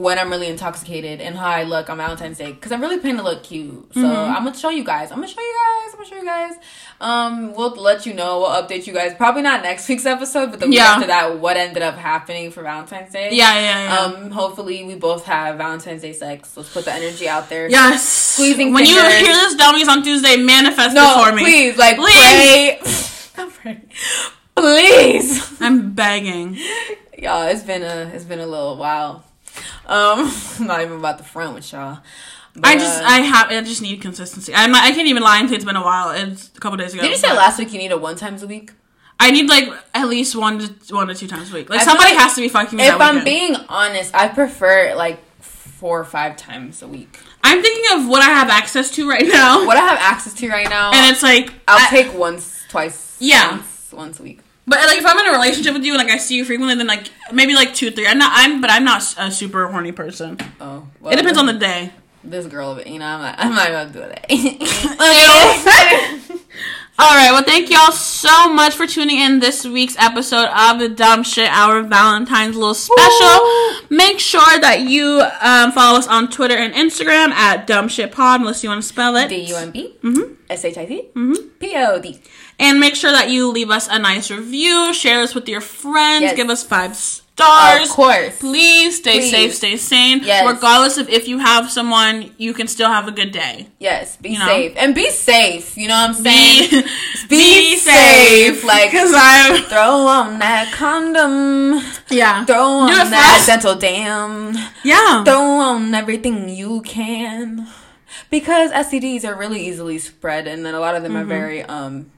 Speaker 1: when I'm really intoxicated and how I look on Valentine's Day because I'm really planning to look cute. So
Speaker 2: Mm-hmm.
Speaker 1: I'm gonna show you guys. I'm gonna show you guys. I'm gonna show you guys. Um, we'll let you know. We'll update you guys. Probably not next <laughs> week's episode, but the week
Speaker 2: Yeah.
Speaker 1: after that, what ended up happening for Valentine's Day.
Speaker 2: yeah, yeah, yeah.
Speaker 1: Um, hopefully we both have Valentine's Day sex. Let's put the energy out there.
Speaker 2: yes.
Speaker 1: squeezing
Speaker 2: When you hear this, dummies on Tuesday, manifest
Speaker 1: No,
Speaker 2: it for me.
Speaker 1: please, like
Speaker 2: Please. <laughs>
Speaker 1: pray. <laughs> Please.
Speaker 2: I'm begging.
Speaker 1: y'all it's been a it's been a little while um i'm <laughs> not even about the front with y'all But,
Speaker 2: I just, I have, I just need consistency. I'm, not- I can't even lie and say it's been a while. It's a couple days ago.
Speaker 1: did you say last week you needed one times a week
Speaker 2: I need like at least one to one to two times a week. Like
Speaker 1: I
Speaker 2: somebody
Speaker 1: like
Speaker 2: has to be fucking me.
Speaker 1: if i'm
Speaker 2: weekend.
Speaker 1: being honest i prefer like four or five times a week
Speaker 2: I'm thinking of what I have access to right now,
Speaker 1: what i have access to right now
Speaker 2: and it's like
Speaker 1: i'll
Speaker 2: I-
Speaker 1: take once twice
Speaker 2: Yeah.
Speaker 1: once, once a week
Speaker 2: But like if I'm in a relationship with you and like I see you frequently, then like maybe like two, three. I'm not. I'm, but I'm not a super horny person.
Speaker 1: oh well,
Speaker 2: It depends on the day.
Speaker 1: this girl you know i'm not i'm not gonna do that <laughs>
Speaker 2: All right. Well, thank y'all so much for tuning in this week's episode of the Dumb Shit Hour Valentine's little special. Make sure that you um, follow us on Twitter and Instagram at Dumb Shit Pod, unless you want to spell it.
Speaker 1: d-u-m-b
Speaker 2: Mm-hmm.
Speaker 1: s-h-i-t p-o-d
Speaker 2: And make sure that you leave us a nice review, share this with your friends,
Speaker 1: Yes.
Speaker 2: give us five stars.
Speaker 1: of course
Speaker 2: Please stay
Speaker 1: Please.
Speaker 2: safe, stay sane.
Speaker 1: Yes.
Speaker 2: Regardless of if you have someone, you can still have a good day.
Speaker 1: Yes, be
Speaker 2: You know?
Speaker 1: safe and be safe. You know what I'm
Speaker 2: Be,
Speaker 1: saying? <laughs> Be safe, like-
Speaker 2: because I <laughs>
Speaker 1: Throw on that condom.
Speaker 2: yeah
Speaker 1: Throw on that
Speaker 2: us.
Speaker 1: dental dam.
Speaker 2: yeah
Speaker 1: Throw on everything you can, because STDs are really easily spread, and then a lot of them are very um.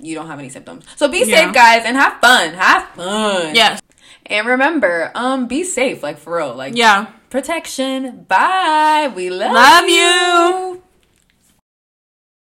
Speaker 1: You don't have any symptoms, so be.
Speaker 2: Yeah.
Speaker 1: safe, guys, and have fun. Have fun.
Speaker 2: yes
Speaker 1: and remember, um, be safe, like for real, like
Speaker 2: yeah.
Speaker 1: protection. Bye. We love,
Speaker 2: Love you.